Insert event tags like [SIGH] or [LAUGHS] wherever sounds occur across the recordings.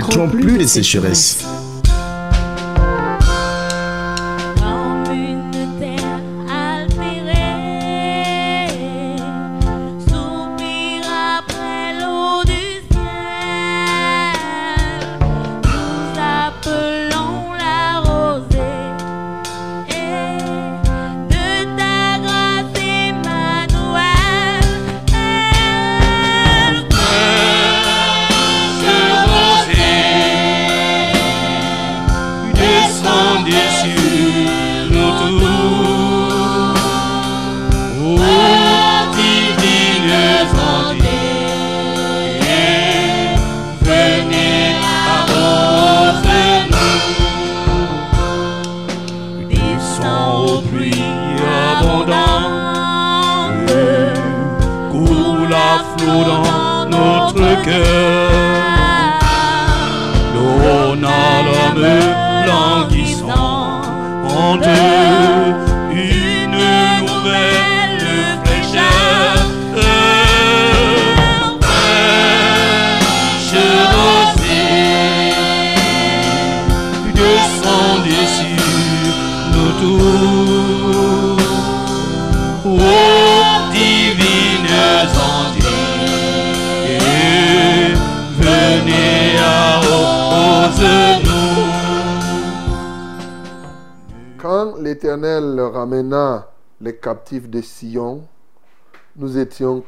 connaîtront plus de sécheresse.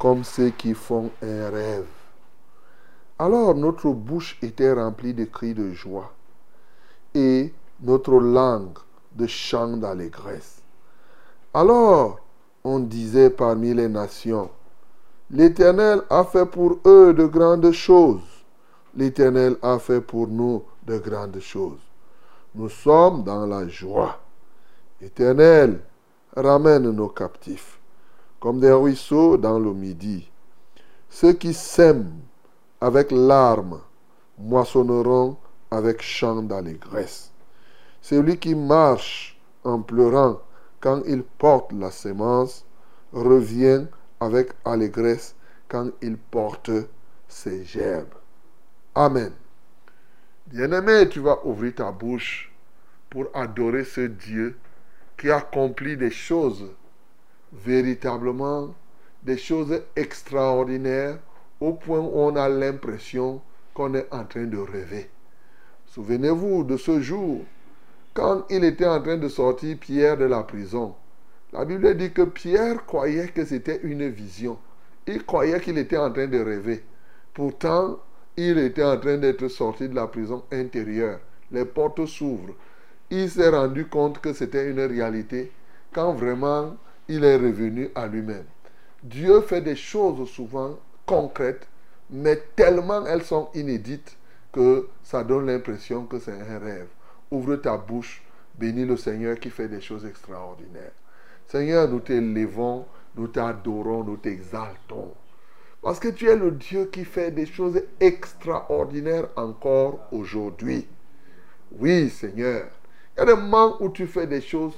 Comme ceux qui font un rêve. Alors notre bouche était remplie de cris de joie et notre langue de chants d'allégresse. Alors on disait parmi les nations, l'Éternel a fait pour eux de grandes choses. L'Éternel a fait pour nous de grandes choses. Nous sommes dans la joie. Éternel, ramène nos captifs, comme des ruisseaux dans le midi. Ceux qui sèment avec larmes moissonneront avec chant d'allégresse. Celui qui marche en pleurant quand il porte la sémence revient avec allégresse quand il porte ses gerbes. Amen. Bien-aimé, tu vas ouvrir ta bouche pour adorer ce Dieu qui accomplit des choses véritablement, des choses extraordinaires au point où on a l'impression qu'on est en train de rêver. Souvenez-vous de ce jour, quand il était en train de sortir Pierre de la prison. La Bible dit que Pierre croyait que c'était une vision. Il croyait qu'il était en train de rêver. Pourtant, il était en train d'être sorti de la prison intérieure. Les portes s'ouvrent. Il s'est rendu compte que c'était une réalité quand vraiment il est revenu à lui-même. Dieu fait des choses souvent concrètes, mais tellement elles sont inédites que ça donne l'impression que c'est un rêve. Ouvre ta bouche, bénis le Seigneur qui fait des choses extraordinaires. Seigneur, nous t'élevons, nous t'adorons, nous t'exaltons. Parce que tu es le Dieu qui fait des choses extraordinaires encore aujourd'hui. Oui, Seigneur. Il y a des moments où tu fais des choses,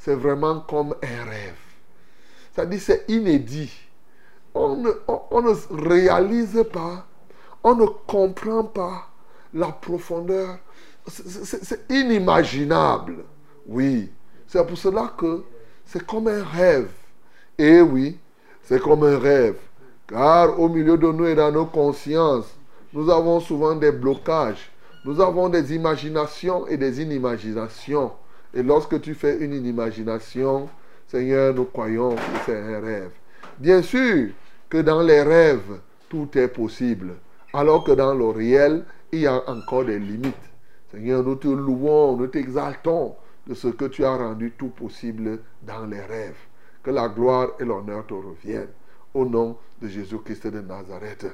c'est vraiment comme un rêve. Dit c'est inédit. On ne, on- ne réalise pas, on ne comprend pas la profondeur. C'est- inimaginable. Oui. C'est pour cela que c'est comme un rêve. Et oui, c'est comme un rêve. Car au milieu de nous et dans nos consciences, nous avons souvent des blocages. Nous avons des imaginations et des inimaginations. Et lorsque tu fais une inimagination, Seigneur, nous croyons que c'est un rêve. Bien sûr que dans les rêves, tout est possible. Alors que dans le réel, il y a encore des limites. Seigneur, nous te louons, nous t'exaltons de ce que tu as rendu tout possible dans les rêves. Que la gloire et l'honneur te reviennent. Au nom de Jésus-Christ de Nazareth.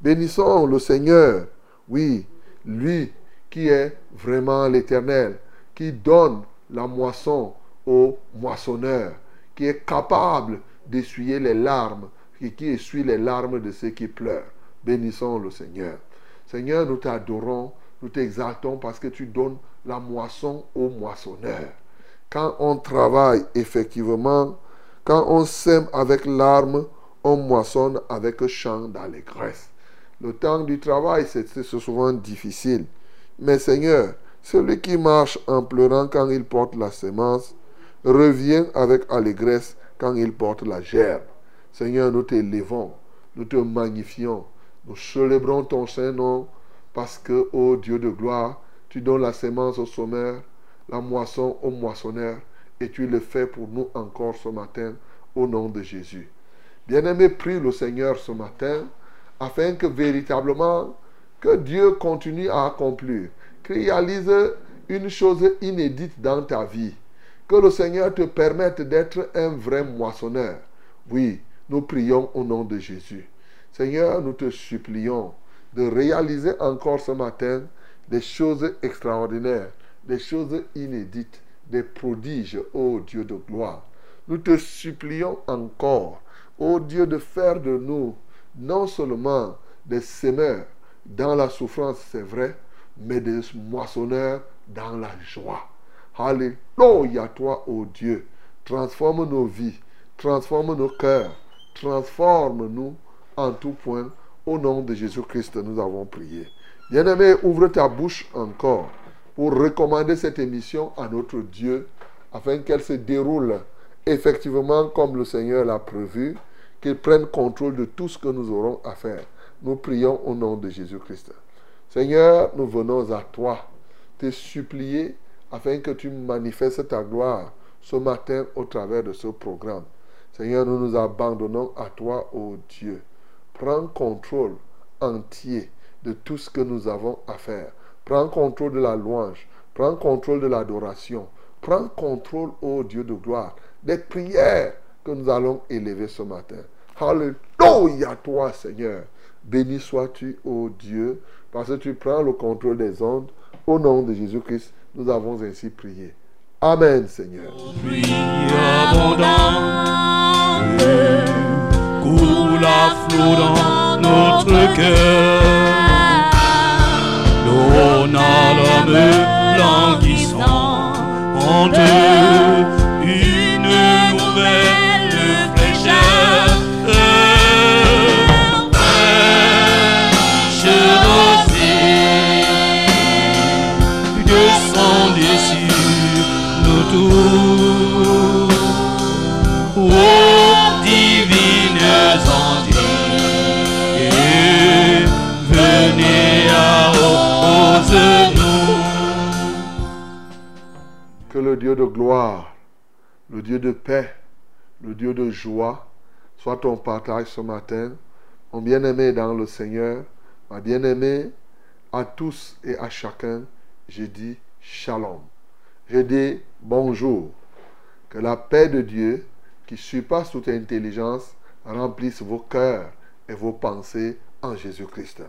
Bénissons le Seigneur. Oui, lui qui est vraiment l'Éternel, qui donne la moisson au moissonneur, qui est capable d'essuyer les larmes, et qui essuie les larmes de ceux qui pleurent. Bénissons le Seigneur. Seigneur, nous t'adorons, nous t'exaltons parce que tu donnes la moisson au moissonneur. Quand on travaille effectivement, quand on sème avec larmes, on moissonne avec chant d'allégresse. Le temps du travail, c'est souvent difficile. Mais Seigneur, celui qui marche en pleurant quand il porte la semence, revient avec allégresse quand il porte la gerbe. Seigneur, nous t'élévons, nous te magnifions, nous célébrons ton Saint-Nom parce que, ô Dieu de gloire, tu donnes la semence au sommeur, la moisson au moissonneur, et tu le fais pour nous encore ce matin, au nom de Jésus. Bien-aimé, prie le Seigneur ce matin, afin que véritablement, que Dieu continue à accomplir, qu'il réalise une chose inédite dans ta vie, que le Seigneur te permette d'être un vrai moissonneur. Oui, nous prions au nom de Jésus. Seigneur, nous te supplions de réaliser encore ce matin des choses extraordinaires, des choses inédites, des prodiges, ô Dieu de gloire. Nous te supplions encore, ô Dieu, de faire de nous non seulement des semeurs dans la souffrance, c'est vrai, mais des moissonneurs dans la joie. Alléluia, toi, ô Dieu. Transforme nos vies, transforme nos cœurs, transforme-nous en tout point. Au nom de Jésus-Christ, nous avons prié. Bien-aimé, ouvre ta bouche encore pour recommander cette émission à notre Dieu afin qu'elle se déroule effectivement comme le Seigneur l'a prévu, qu'il prenne contrôle de tout ce que nous aurons à faire. Nous prions au nom de Jésus-Christ. Seigneur, nous venons à toi te supplier afin que tu manifestes ta gloire ce matin au travers de ce programme. Seigneur, nous nous abandonnons à toi, ô Dieu. Prends contrôle entier de tout ce que nous avons à faire. Prends contrôle de la louange. Prends contrôle de l'adoration. Prends contrôle, ô Dieu de gloire, des prières que nous allons élever ce matin. Alléluia, toi, Seigneur. Béni sois-tu, ô Dieu, parce que tu prends le contrôle des ondes. Au nom de Jésus-Christ, nous avons ainsi prié. Amen, Seigneur. Notre cœur. Une Dieu de gloire, le Dieu de paix, le Dieu de joie soit ton partage ce matin. Mon bien-aimé dans le Seigneur, ma bien-aimée, à tous et à chacun, je dis shalom. Je dis bonjour. Que la paix de Dieu, qui surpasse toute intelligence, remplisse vos cœurs et vos pensées en Jésus-Christ.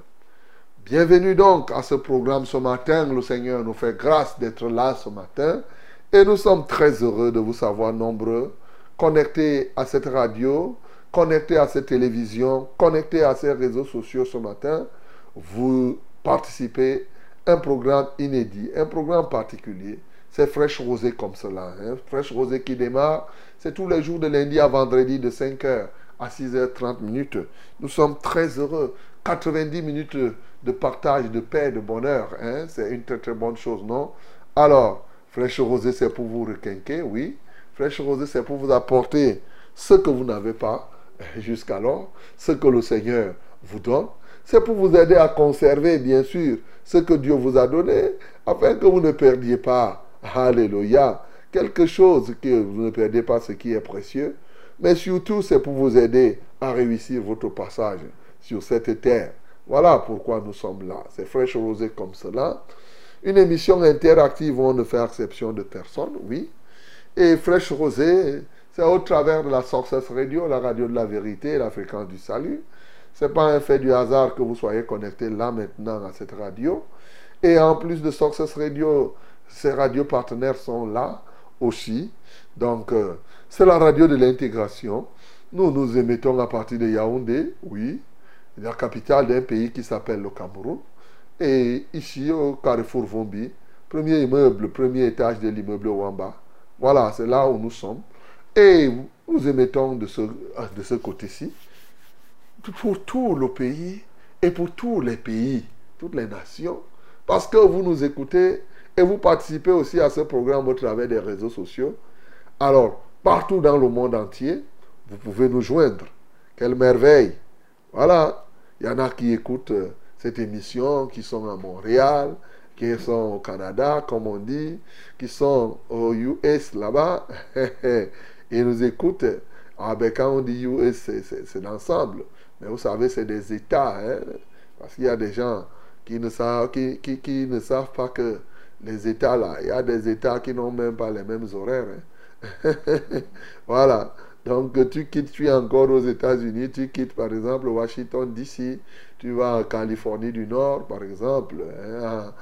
Bienvenue donc à ce programme ce matin. Le Seigneur nous fait grâce d'être là ce matin. Et nous sommes très heureux de vous savoir nombreux, connectés à cette radio, connectés à cette télévision, connectés à ces réseaux sociaux ce matin. Vous participez à un programme inédit, un programme particulier. C'est Fraîche Rosée comme cela. Hein? Fraîche Rosée qui démarre, c'est tous les jours de lundi à vendredi de 5h à 6h30 minutes. Nous sommes très heureux. 90 minutes de partage, de paix, de bonheur. Hein? C'est une très très bonne chose, non? Alors, Fraîche Rosée, c'est pour vous requinquer, oui. Fraîche Rosée, c'est pour vous apporter ce que vous n'avez pas [LAUGHS] jusqu'alors, ce que le Seigneur vous donne. C'est pour vous aider à conserver, bien sûr, ce que Dieu vous a donné, afin que vous ne perdiez pas, [LAUGHS] Alléluia, quelque chose, que vous ne perdiez pas ce qui est précieux. Mais surtout, c'est pour vous aider à réussir votre passage sur cette terre. Voilà pourquoi nous sommes là. C'est Fraîche Rosée comme cela. Une émission interactive où on ne fait exception de personne, oui. Et Fraîche Rosée, c'est au travers de la Success Radio, la radio de la vérité, la fréquence du salut. C'est pas un fait du hasard que vous soyez connectés là maintenant à cette radio. Et en plus de Success Radio, ces radios partenaires sont là aussi. Donc, euh, c'est la radio de l'intégration. Nous nous émettons à partir de Yaoundé, oui, la capitale d'un pays qui s'appelle le Cameroun. Et ici, au Carrefour Vombi, premier immeuble, premier étage de l'immeuble Wamba. Voilà, c'est là où nous sommes. Et nous émettons de ce, de ce côté-ci pour tout le pays et pour tous les pays, toutes les nations. Parce que vous nous écoutez et vous participez aussi à ce programme au travers des réseaux sociaux. Alors, partout dans le monde entier, vous pouvez nous joindre. Quelle merveille. Voilà. Il y en a qui écoutent euh, cette émission, qui sont à Montréal, qui sont au Canada, comme on dit, qui sont aux US là-bas. [LAUGHS] Ils nous écoutent. Ah ben quand on dit US, c'est l'ensemble. Mais vous savez, c'est des États. Hein? Parce qu'il y a des gens qui ne, savent, qui, qui, qui, ne savent pas que les États là, il y a des États qui n'ont même pas les mêmes horaires. Hein? [LAUGHS] voilà. Donc tu quittes, tu es encore aux États-Unis, tu quittes par exemple Washington DC, tu vas en Californie du Nord par exemple, hein,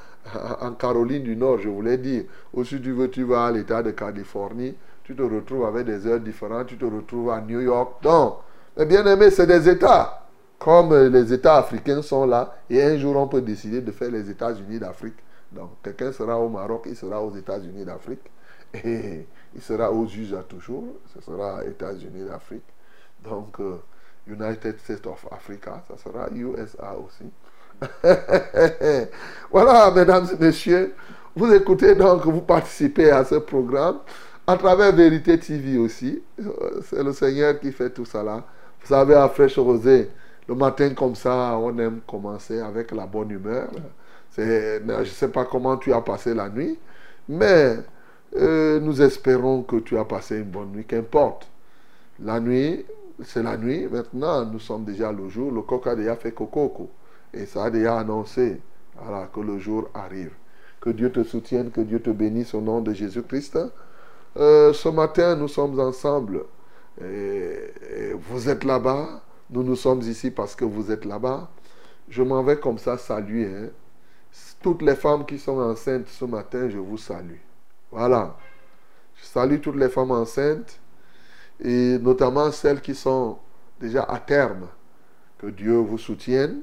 en, Caroline du Nord, je voulais dire. Ou si tu veux, tu vas à l'État de Californie, tu te retrouves avec des heures différentes, tu te retrouves à New York. Donc, mais bien aimé, c'est des États. Comme les États africains sont là, et un jour on peut décider de faire les États-Unis d'Afrique. Donc, quelqu'un sera au Maroc, il sera aux États-Unis d'Afrique. Et il sera aux USA toujours, ce sera États-Unis d'Afrique. Donc, euh, United States of Africa, ça sera USA aussi. [LAUGHS] voilà, mesdames et messieurs, vous écoutez donc, vous participez à ce programme à travers Vérité TV aussi. C'est le Seigneur qui fait tout ça là. Vous savez, à Fraîche Rosée, le matin comme ça, on aime commencer avec la bonne humeur. Je ne sais pas comment tu as passé la nuit, mais euh, nous espérons que tu as passé une bonne nuit, qu'importe. La nuit, c'est la nuit. Maintenant, nous sommes déjà le jour. Le coq a déjà fait coco. Et ça a déjà annoncé voilà, que le jour arrive. Que Dieu te soutienne, que Dieu te bénisse au nom de Jésus-Christ. Euh, ce matin, nous sommes ensemble. Vous êtes là-bas. Nous, nous sommes ici parce que vous êtes là-bas. Je m'en vais comme ça saluer. Hein. Toutes les femmes qui sont enceintes ce matin, je vous salue. Voilà. Je salue toutes les femmes enceintes et notamment celles qui sont déjà à terme. Que Dieu vous soutienne.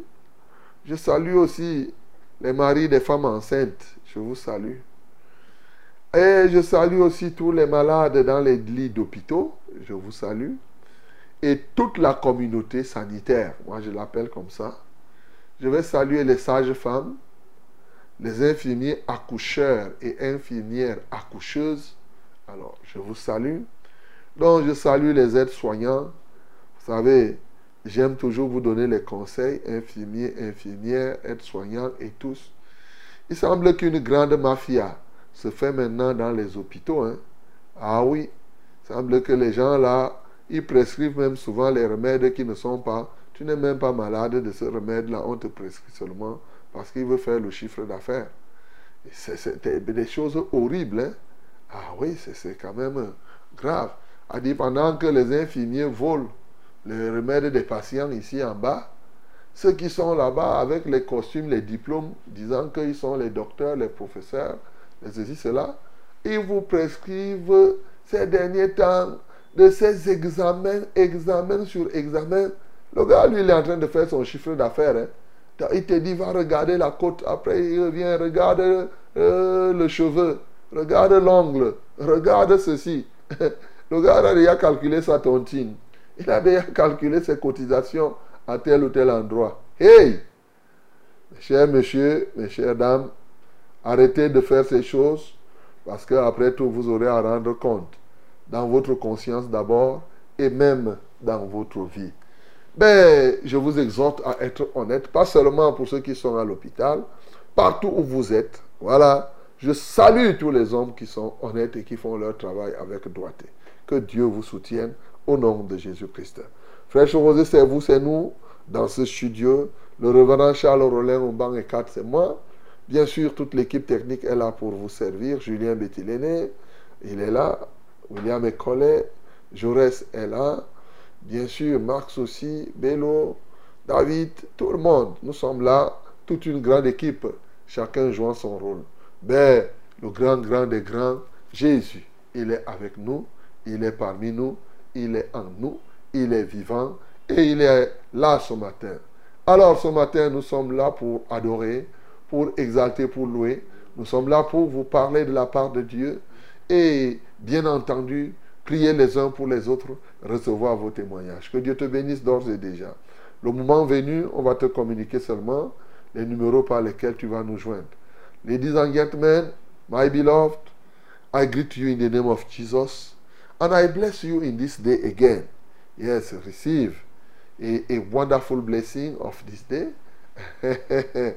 Je salue aussi les maris des femmes enceintes. Je vous salue. Et je salue aussi tous les malades dans les lits d'hôpitaux. Je vous salue. Et toute la communauté sanitaire. Moi, je l'appelle comme ça. Je vais saluer les sages-femmes, les infirmiers accoucheurs et infirmières accoucheuses. Alors, je vous salue. Donc, je salue les aides-soignants. Vous savez, j'aime toujours vous donner les conseils, infirmiers, infirmières, aides-soignants et tous. Il semble qu'une grande mafia se fait maintenant dans les hôpitaux. Hein. Ah oui, il semble que les gens là, ils prescrivent même souvent les remèdes qui ne sont pas. Tu n'es même pas malade de ce remède-là, on te prescrit seulement parce qu'il veut faire le chiffre d'affaires. C'est des choses horribles. Hein? Ah oui, c'est quand même grave. A dit pendant que les infirmiers volent les remèdes des patients ici en bas, ceux qui sont là-bas avec les costumes, les diplômes, disant qu'ils sont les docteurs, les professeurs, les ceci, cela, ils vous prescrivent ces derniers temps de ces examens, examens sur examens. Le gars, lui, il est en train de faire son chiffre d'affaires. Hein. Il te dit, va regarder la côte. Après, il revient, regarde euh, le cheveu, regarde l'ongle, regarde ceci. [LAUGHS] le gars a déjà calculé sa tontine. Il a déjà calculé ses cotisations à tel ou tel endroit. Hey! Mes chers messieurs, mes chères dames, arrêtez de faire ces choses parce qu'après tout, vous aurez à rendre compte dans votre conscience d'abord et même dans votre vie. Ben, je vous exhorte à être honnête, pas seulement pour ceux qui sont à l'hôpital, partout où vous êtes. Voilà, je salue tous les hommes qui sont honnêtes et qui font leur travail avec droité. Que Dieu vous soutienne au nom de Jésus-Christ. Frère Rosé, c'est vous, c'est nous, dans ce studio. Le reverend Charles Rollin au banc et 4, c'est moi. Bien sûr, toute l'équipe technique est là pour vous servir. Julien Bettiléné, il est là. William Ecollet, Jaurès est là. Bien sûr, Marx aussi, Bello, David, tout le monde. Nous sommes là, toute une grande équipe, chacun jouant son rôle. Mais le grand, grand des grands, Jésus, il est avec nous, il est parmi nous, il est en nous, il est vivant et il est là ce matin. Alors ce matin, nous sommes là pour adorer, pour exalter, pour louer. Nous sommes là pour vous parler de la part de Dieu et bien entendu, prier les uns pour les autres, recevoir vos témoignages. Que Dieu te bénisse d'ores et déjà. Le moment venu, on va te communiquer seulement les numéros par lesquels tu vas nous joindre. Ladies and gentlemen, my beloved, I greet you in the name of Jesus and I bless you in this day again. Yes, receive a, a wonderful blessing of this day. [LAUGHS]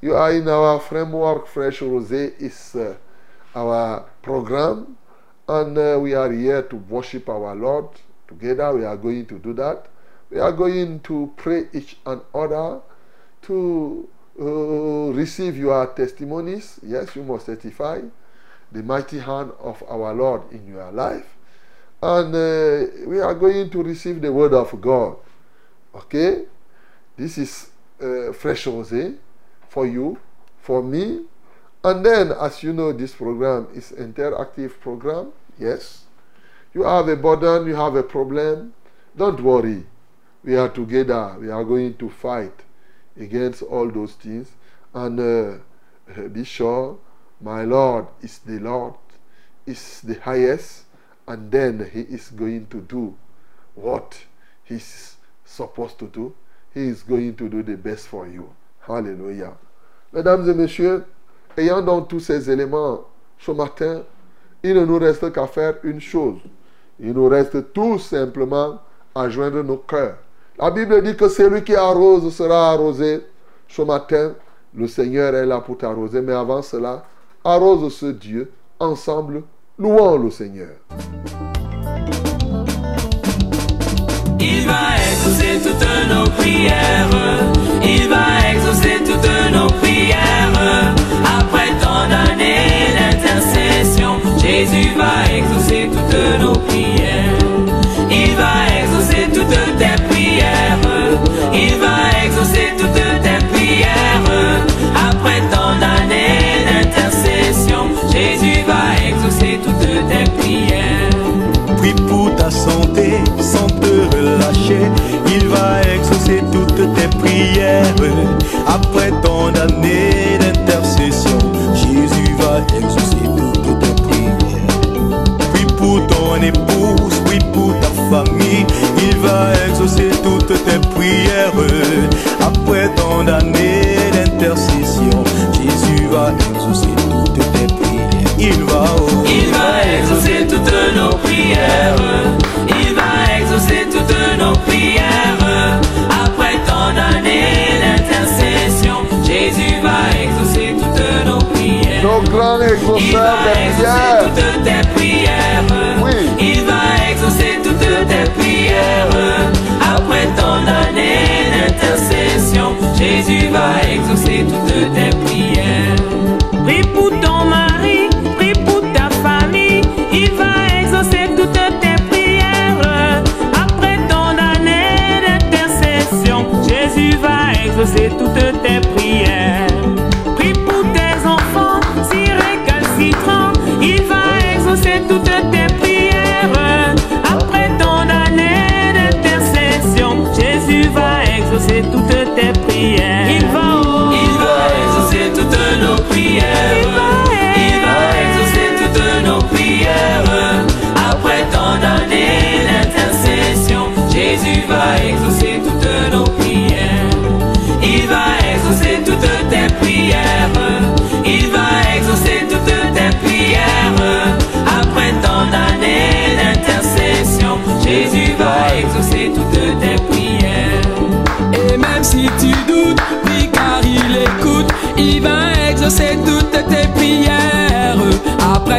you are in our framework. Fresh Rosé is uh, our program, and uh, we are here to worship our Lord together. We are going to do that. We are going to pray each and other to uh, receive your testimonies. Yes, you must testify the mighty hand of our Lord in your life. And uh, we are going to receive the word of God. Okay? This is uh, fresh rosé for you, for me. And then, as you know, this program is interactive program. Yes. You have a burden, you have a problem. Don't worry. We are together. We are going to fight against all those things. And uh, be sure my Lord is the Lord, is the highest, and then He is going to do what He's supposed to do. He is going to do the best for you. Hallelujah. Mesdames et messieurs, ayant donc tous ces éléments ce matin, il ne nous reste qu'à faire une chose. Il nous reste tout simplement à joindre nos cœurs. La Bible dit que celui qui arrose sera arrosé. Ce matin, le Seigneur est là pour t'arroser, mais avant cela, arrose ce Dieu. Ensemble, louons le Seigneur. Il va exaucer toutes nos prières. Il va exaucer toutes tes prières. Oui. Il va exaucer toutes tes prières. Après tant d'années d'intercession, Jésus va exaucer toutes tes prières. Prie pour ton mari, prie pour ta famille, il va exaucer toutes tes prières. Après ton année d'intercession, Jésus va exaucer toutes tes prières.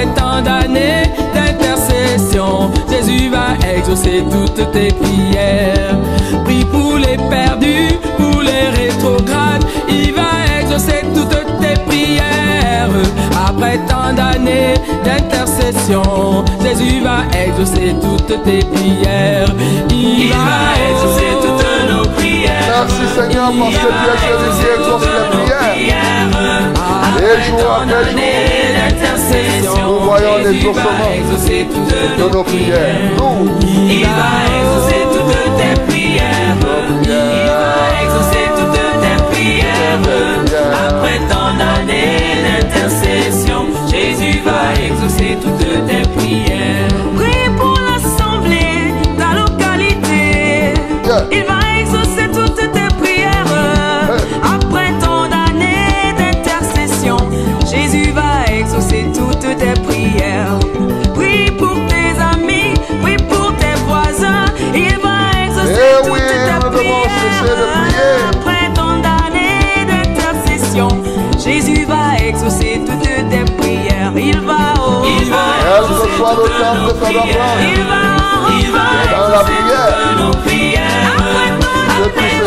Après tant d'années d'intercession, Jésus va exaucer toutes tes prières. Prie pour les perdus, pour les rétrogrades, il va exaucer toutes tes prières. Après tant d'années d'intercession, Jésus va exaucer toutes tes prières. Il va exaucer toutes nos prières. Merci Seigneur parce que tu celui qui exauce les prières. Et jour après jour, nous voyons l'exaucement de nos prières. Nous, soit le va, Il va dans la prière,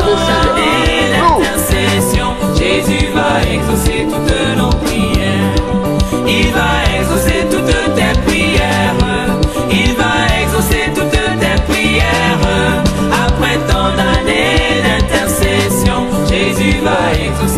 tout se décide. Nous, Jésus va exaucer toutes nos prières. Il va exaucer toutes tes prières. Il va exaucer toutes tes prières. Après tant d'années d'intercession, Jésus va exaucer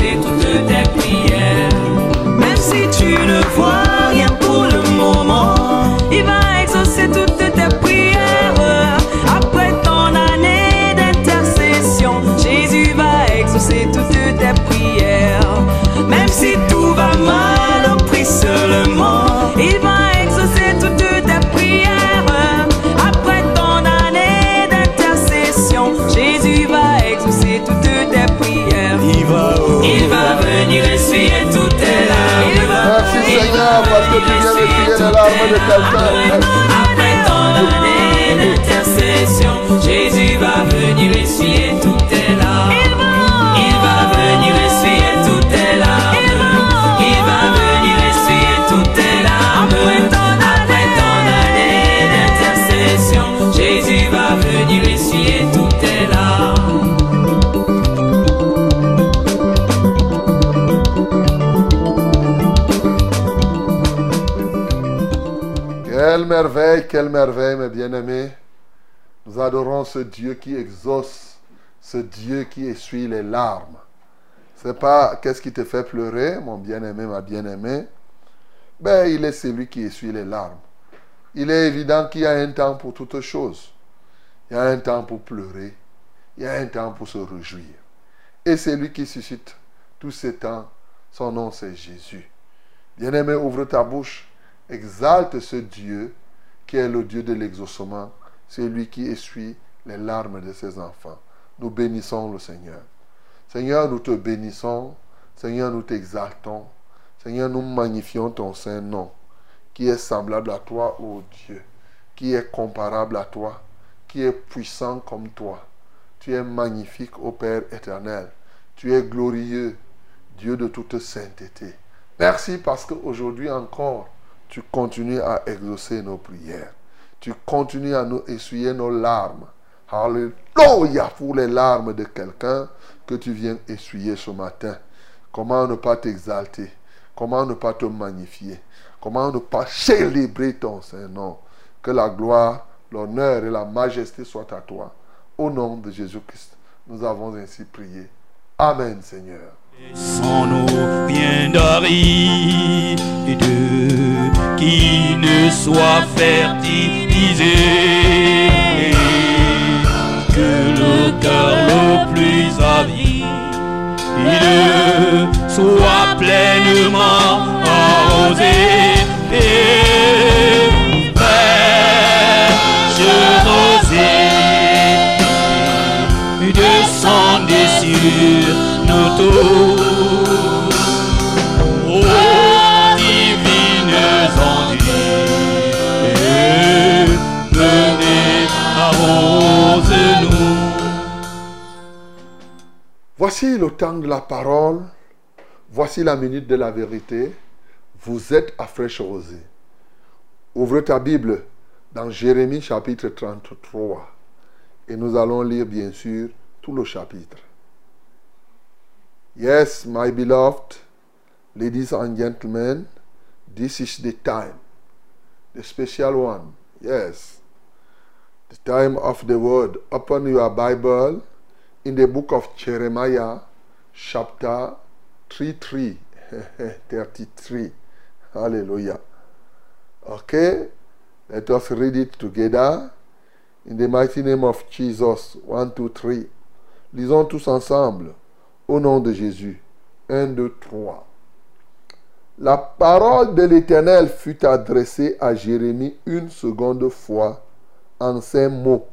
Seigneur parce que tu viens de crier les larmes de quelqu'un. Après tant d'années d'intercession, Jésus va venir essuyer Quelle merveille, quelle merveille, mes bien-aimés. Nous adorons ce Dieu qui exauce, ce Dieu qui essuie les larmes. C'est pas qu'est-ce qui te fait pleurer, mon bien-aimé, ma bien-aimée? Ben, il est celui qui essuie les larmes. Il est évident qu'il y a un temps pour toutes choses. Il y a un temps pour pleurer. Il y a un temps pour se réjouir. Et c'est lui qui suscite tous ces temps. Son nom, c'est Jésus. Bien-aimé, ouvre ta bouche. Exalte ce Dieu qui est le Dieu de l'exaucement. C'est lui qui essuie les larmes de ses enfants. Nous bénissons le Seigneur. Seigneur, nous te bénissons. Seigneur, nous t'exaltons. Seigneur, nous magnifions ton saint nom, qui est semblable à toi, ô Dieu, qui est comparable à toi, qui est puissant comme toi. Tu es magnifique, ô Père éternel. Tu es glorieux, Dieu de toute sainteté. Merci parce qu'aujourd'hui encore, tu continues à exaucer nos prières. Tu continues à nous essuyer nos larmes. Alléluia pour les larmes de quelqu'un que tu viens essuyer ce matin. Comment ne pas t'exalter? Comment ne pas te magnifier? Comment ne pas célébrer ton Saint-Nom? Que la gloire, l'honneur et la majesté soient à toi. Au nom de Jésus-Christ, nous avons ainsi prié. Amen, Seigneur. d'aride qui ne soit fertilisé que le cœur le plus avide soit pleinement arrosé rosée descendez sur nos tours. Voici le temps de la parole. Voici la minute de la vérité. Vous êtes à fraîche rosée. Ouvre ta Bible dans Jérémie chapitre 33. Et nous allons lire bien sûr tout le chapitre. Yes, my beloved, ladies and gentlemen, this is the time, the special one. Yes, the time of the word. Open your Bible in the book of Jeremiah, chapter 33. 33. [LAUGHS] Hallelujah. Okay, let us read it together. In the mighty name of Jesus. 1, 2, 3. Lisons tous ensemble. Au nom de Jésus. 1, 2, 3. La parole de l'Éternel fut adressée à Jérémie une seconde fois en ces mots,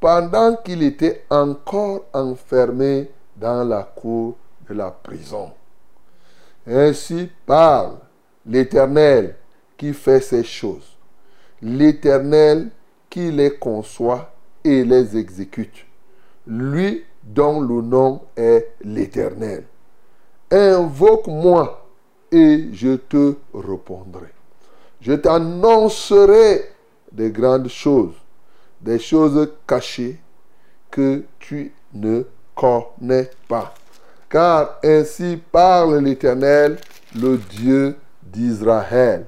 pendant qu'il était encore enfermé dans la cour de la prison. Ainsi parle l'Éternel qui fait ces choses, l'Éternel qui les conçoit et les exécute, lui dont le nom est l'Éternel. Invoque-moi et je te répondrai. Je t'annoncerai des grandes choses, des choses cachées que tu ne connais pas. Car ainsi parle l'Éternel, le Dieu d'Israël.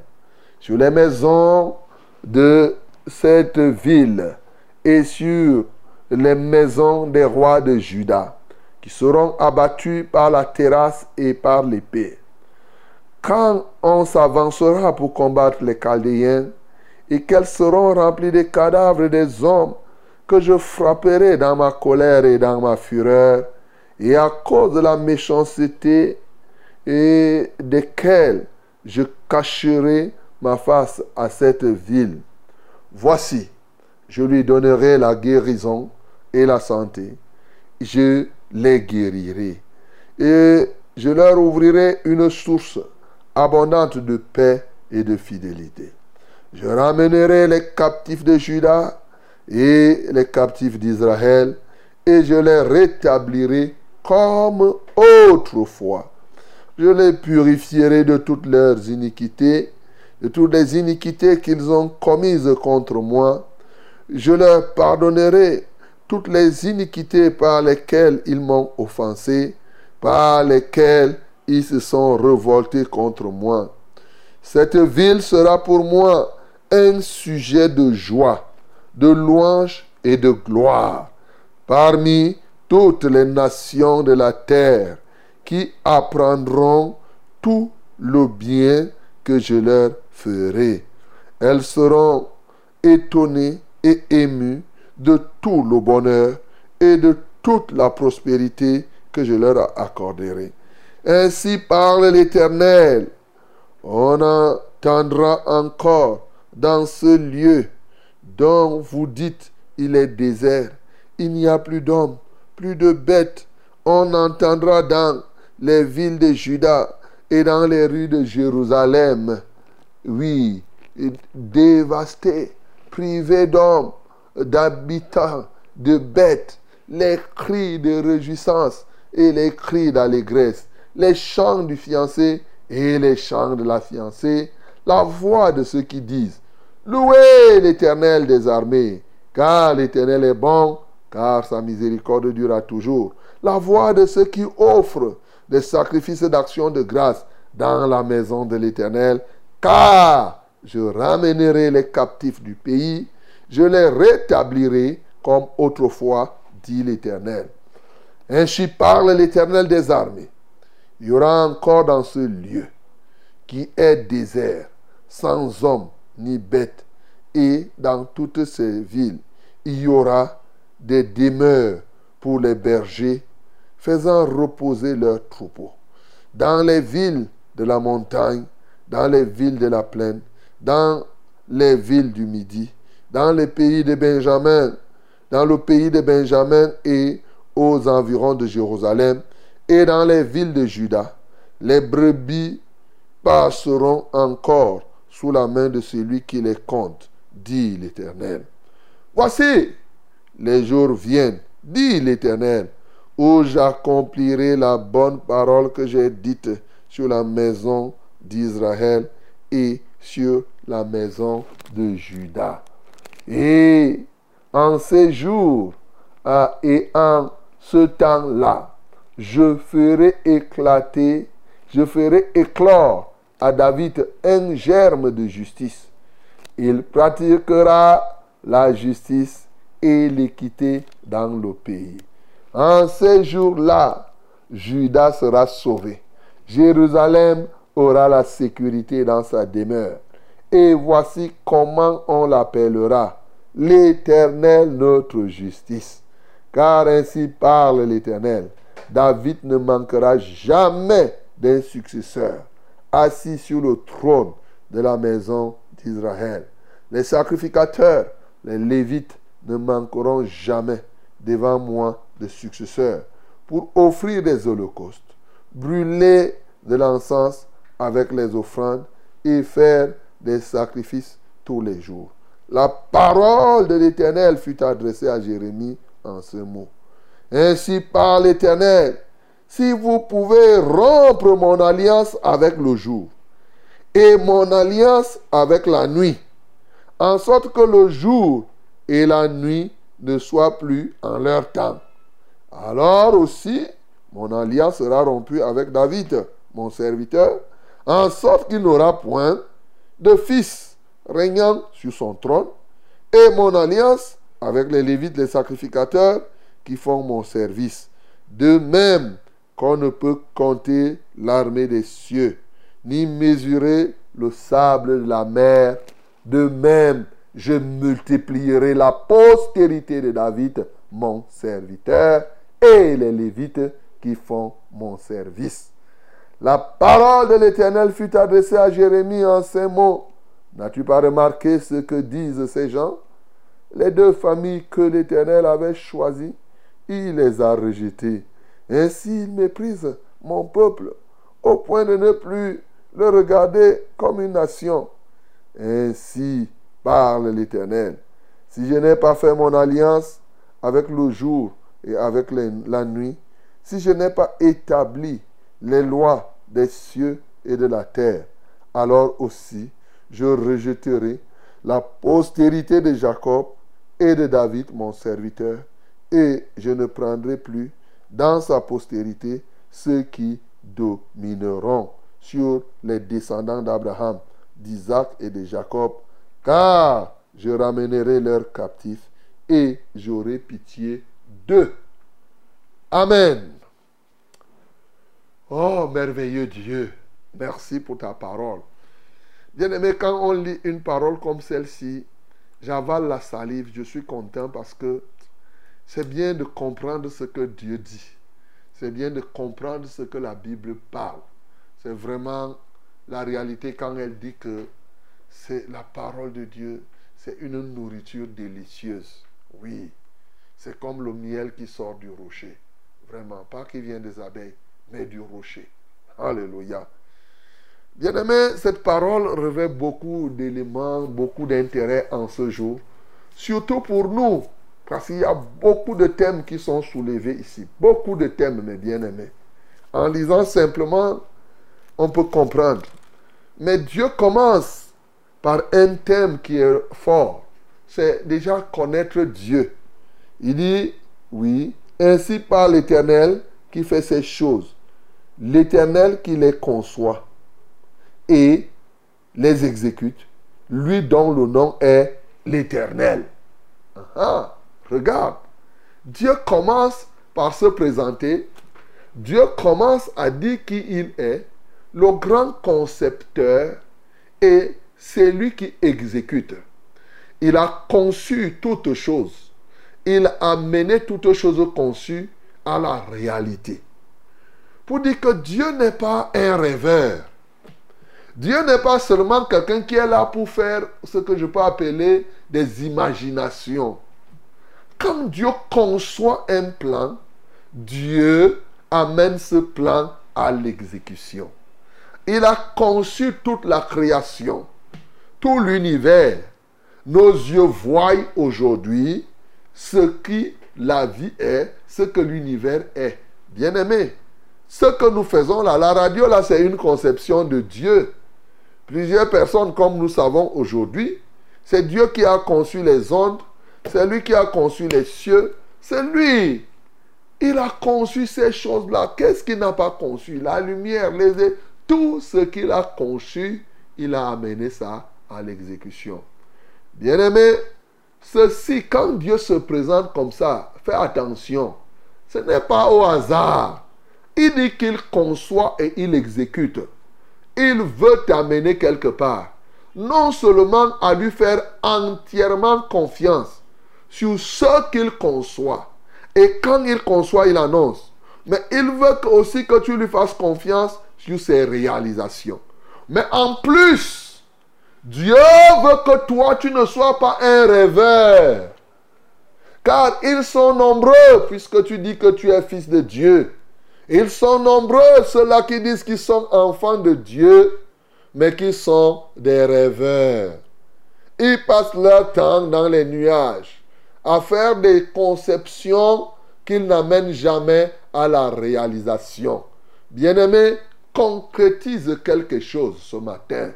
Sur les maisons de cette ville et sur les maisons des rois de Juda, qui seront abattus par la terrasse et par l'épée. Quand on s'avancera pour combattre les Chaldéens, et qu'elles seront remplies des cadavres des hommes que je frapperai dans ma colère et dans ma fureur, et à cause de la méchanceté et desquelles je cacherai ma face à cette ville. Voici, je lui donnerai la guérison et la santé. Je les guérirai. Et je leur ouvrirai une source abondante de paix et de fidélité. Je ramènerai les captifs de Juda et les captifs d'Israël, et je les rétablirai comme autrefois. Je les purifierai de toutes leurs iniquités, de toutes les iniquités qu'ils ont commises contre moi. Je leur pardonnerai toutes les iniquités par lesquelles ils m'ont offensé, par lesquelles ils se sont révoltés contre moi. Cette ville sera pour moi un sujet de joie, de louange et de gloire parmi toutes les nations de la terre qui apprendront tout le bien que je leur ferai. Elles seront étonnées et émues de tout le bonheur et de toute la prospérité que je leur accorderai. Ainsi parle l'Éternel. On entendra encore dans ce lieu dont vous dites il est désert. Il n'y a plus d'hommes, plus de bêtes. On entendra dans les villes de Juda et dans les rues de Jérusalem. Oui, dévastés, privés d'hommes, d'habitants, de bêtes, les cris de réjouissance et les cris d'allégresse, les chants du fiancé et les chants de la fiancée, la voix de ceux qui disent Louez l'Éternel des armées, car l'Éternel est bon, car sa miséricorde durera toujours. La voix de ceux qui offrent des sacrifices d'action de grâce dans la maison de l'Éternel, car je ramènerai les captifs du pays, je les rétablirai comme autrefois, dit l'Éternel. Ainsi parle l'Éternel des armées. Il y aura encore dans ce lieu qui est désert, sans homme ni bête, et dans toutes ces villes, il y aura des demeures pour les bergers, faisant reposer leurs troupeaux. Dans les villes de la montagne, dans les villes de la plaine, dans les villes du Midi, dans les pays de Benjamin, dans le pays de Benjamin et aux environs de Jérusalem, et dans les villes de Juda, les brebis passeront encore la main de celui qui les compte, dit l'Éternel. Voici, les jours viennent, dit l'Éternel, où j'accomplirai la bonne parole que j'ai dite sur la maison d'Israël et sur la maison de Juda. Et en ces jours et en ce temps-là, je ferai éclater, je ferai éclore à David un germe de justice. Il pratiquera la justice et l'équité dans le pays. En ces jours-là, Judas sera sauvé. Jérusalem aura la sécurité dans sa demeure. Et voici comment on l'appellera. L'Éternel notre justice. Car ainsi parle l'Éternel. David ne manquera jamais d'un successeur assis sur le trône de la maison d'Israël. Les sacrificateurs, les Lévites, ne manqueront jamais devant moi de successeurs pour offrir des holocaustes, brûler de l'encens avec les offrandes et faire des sacrifices tous les jours. La parole de l'Éternel fut adressée à Jérémie en ce mot. Ainsi parle l'Éternel, si vous pouvez rompre mon alliance avec le jour et mon alliance avec la nuit, en sorte que le jour et la nuit ne soient plus en leur temps. Alors aussi, mon alliance sera rompue avec David, mon serviteur, en sorte qu'il n'aura point de fils régnant sur son trône, et mon alliance avec les Lévites, les sacrificateurs, qui font mon service. De même qu'on ne peut compter l'armée des cieux, ni mesurer le sable de la mer, de même je multiplierai la postérité de David, mon serviteur, et les Lévites qui font mon service. La parole de l'Éternel fut adressée à Jérémie en ces mots. N'as-tu pas remarqué ce que disent ces gens? Les deux familles que l'Éternel avait choisies, il les a rejetées. Ainsi il méprise mon peuple au point de ne plus le regarder comme une nation. Ainsi parle l'Éternel. Si je n'ai pas fait mon alliance avec le jour et avec la nuit, si je n'ai pas établi les lois des cieux et de la terre, alors aussi je rejeterai la postérité de Jacob et de David, mon serviteur, et je ne prendrai plus dans sa postérité ceux qui domineront sur les descendants d'Abraham, d'Isaac et de Jacob, car je ramènerai leurs captifs et j'aurai pitié d'eux. Amen. Oh, merveilleux Dieu, merci pour ta parole. Bien-aimé, quand on lit une parole comme celle-ci, j'avale la salive, je suis content parce que c'est bien de comprendre ce que Dieu dit. C'est bien de comprendre ce que la Bible parle. C'est vraiment la réalité quand elle dit que c'est la parole de Dieu, c'est une nourriture délicieuse. Oui, c'est comme le miel qui sort du rocher. Vraiment, pas qui vient des abeilles, mais du rocher. Alléluia. Bien-aimé, cette parole revêt beaucoup d'éléments, beaucoup d'intérêt en ce jour, surtout pour nous, parce qu'il y a beaucoup de thèmes qui sont soulevés ici, beaucoup de thèmes, mes bien-aimés. En lisant simplement, on peut comprendre. Mais Dieu commence par un thème qui est fort. C'est déjà connaître Dieu. Il dit, oui, ainsi par l'Éternel qui fait ces choses. L'Éternel qui les conçoit et les exécute. Lui dont le nom est l'Éternel. Ah, regarde. Dieu commence par se présenter. Dieu commence à dire qui il est, le grand concepteur et c'est lui qui exécute. Il a conçu toutes choses. Il a mené toutes choses conçues à la réalité. Pour dire que Dieu n'est pas un rêveur. Dieu n'est pas seulement quelqu'un qui est là pour faire ce que je peux appeler des imaginations. Quand Dieu conçoit un plan, Dieu amène ce plan à l'exécution. Il a conçu toute la création, tout l'univers. Nos yeux voient aujourd'hui ce qui la vie est, ce que l'univers est. Bien aimé, ce que nous faisons là, la radio là, c'est une conception de Dieu. Plusieurs personnes, comme nous savons aujourd'hui, c'est Dieu qui a conçu les ondes, c'est lui qui a conçu les cieux, c'est lui. Il a conçu ces choses-là. Qu'est-ce qu'il n'a pas conçu? La lumière, les tout ce qu'il a conçu, il a amené ça à l'exécution. Bien-aimé, ceci, quand Dieu se présente comme ça, fais attention. ce n'est pas au hasard. Il dit qu'il conçoit et il exécute. Il veut t'amener quelque part. Non seulement à lui faire entièrement confiance sur ce qu'il conçoit. Et quand il conçoit, il annonce. Mais il veut aussi que tu lui fasses confiance sur ses réalisations. Mais en plus, Dieu veut que toi, tu ne sois pas un rêveur. Car ils sont nombreux, puisque tu dis que tu es fils de Dieu. Ils sont nombreux, ceux-là qui disent qu'ils sont enfants de Dieu, mais qui sont des rêveurs. Ils passent leur temps dans les nuages à faire des conceptions qu'ils n'amènent jamais à la réalisation. Bien-aimé, concrétise quelque chose ce matin.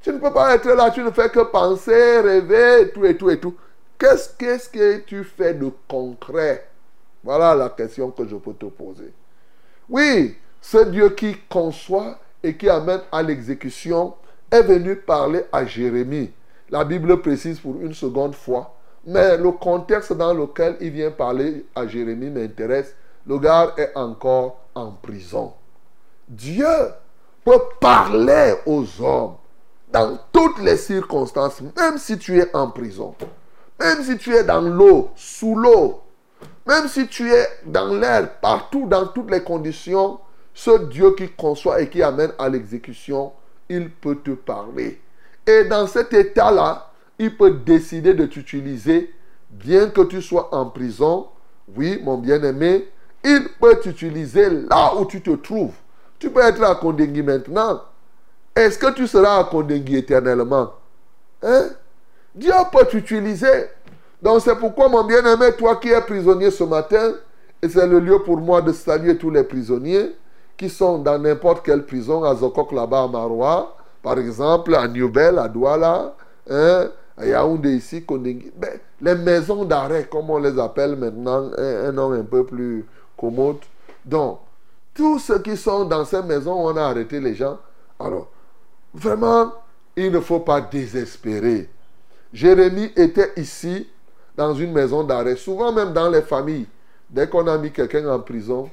Tu ne peux pas être là, tu ne fais que penser, rêver, tout et tout et tout. Qu'est-ce qu'est-ce que tu fais de concret? Voilà la question que je peux te poser. Oui, ce Dieu qui conçoit et qui amène à l'exécution est venu parler à Jérémie. La Bible précise pour une seconde fois, mais le contexte dans lequel il vient parler à Jérémie m'intéresse. Le gars est encore en prison. Dieu peut parler aux hommes dans toutes les circonstances, même si tu es en prison, même si tu es dans l'eau, sous l'eau, même si tu es dans l'air, partout, dans toutes les conditions, ce Dieu qui conçoit et qui amène à l'exécution, il peut te parler. Et dans cet état-là, il peut décider de t'utiliser, bien que tu sois en prison. Oui, mon bien-aimé, il peut t'utiliser là où tu te trouves. Tu peux être à Kondengui maintenant. Est-ce que tu seras à Kondengui éternellement? Hein? Dieu peut t'utiliser. Donc c'est pourquoi, mon bien-aimé, toi qui es prisonnier ce matin, et c'est le lieu pour moi de saluer tous les prisonniers qui sont dans n'importe quelle prison, à Zokok là-bas, à Maroua, par exemple, à Newbel, à Douala, hein, à Yaoundé ici. Ben, les maisons d'arrêt, comme on les appelle maintenant, un, un nom un peu plus commode. Donc, tous ceux qui sont dans ces maisons on a arrêté les gens, alors, vraiment, il ne faut pas désespérer. Jérémie était ici, dans une maison d'arrêt, souvent même dans les familles. Dès qu'on a mis quelqu'un en prison,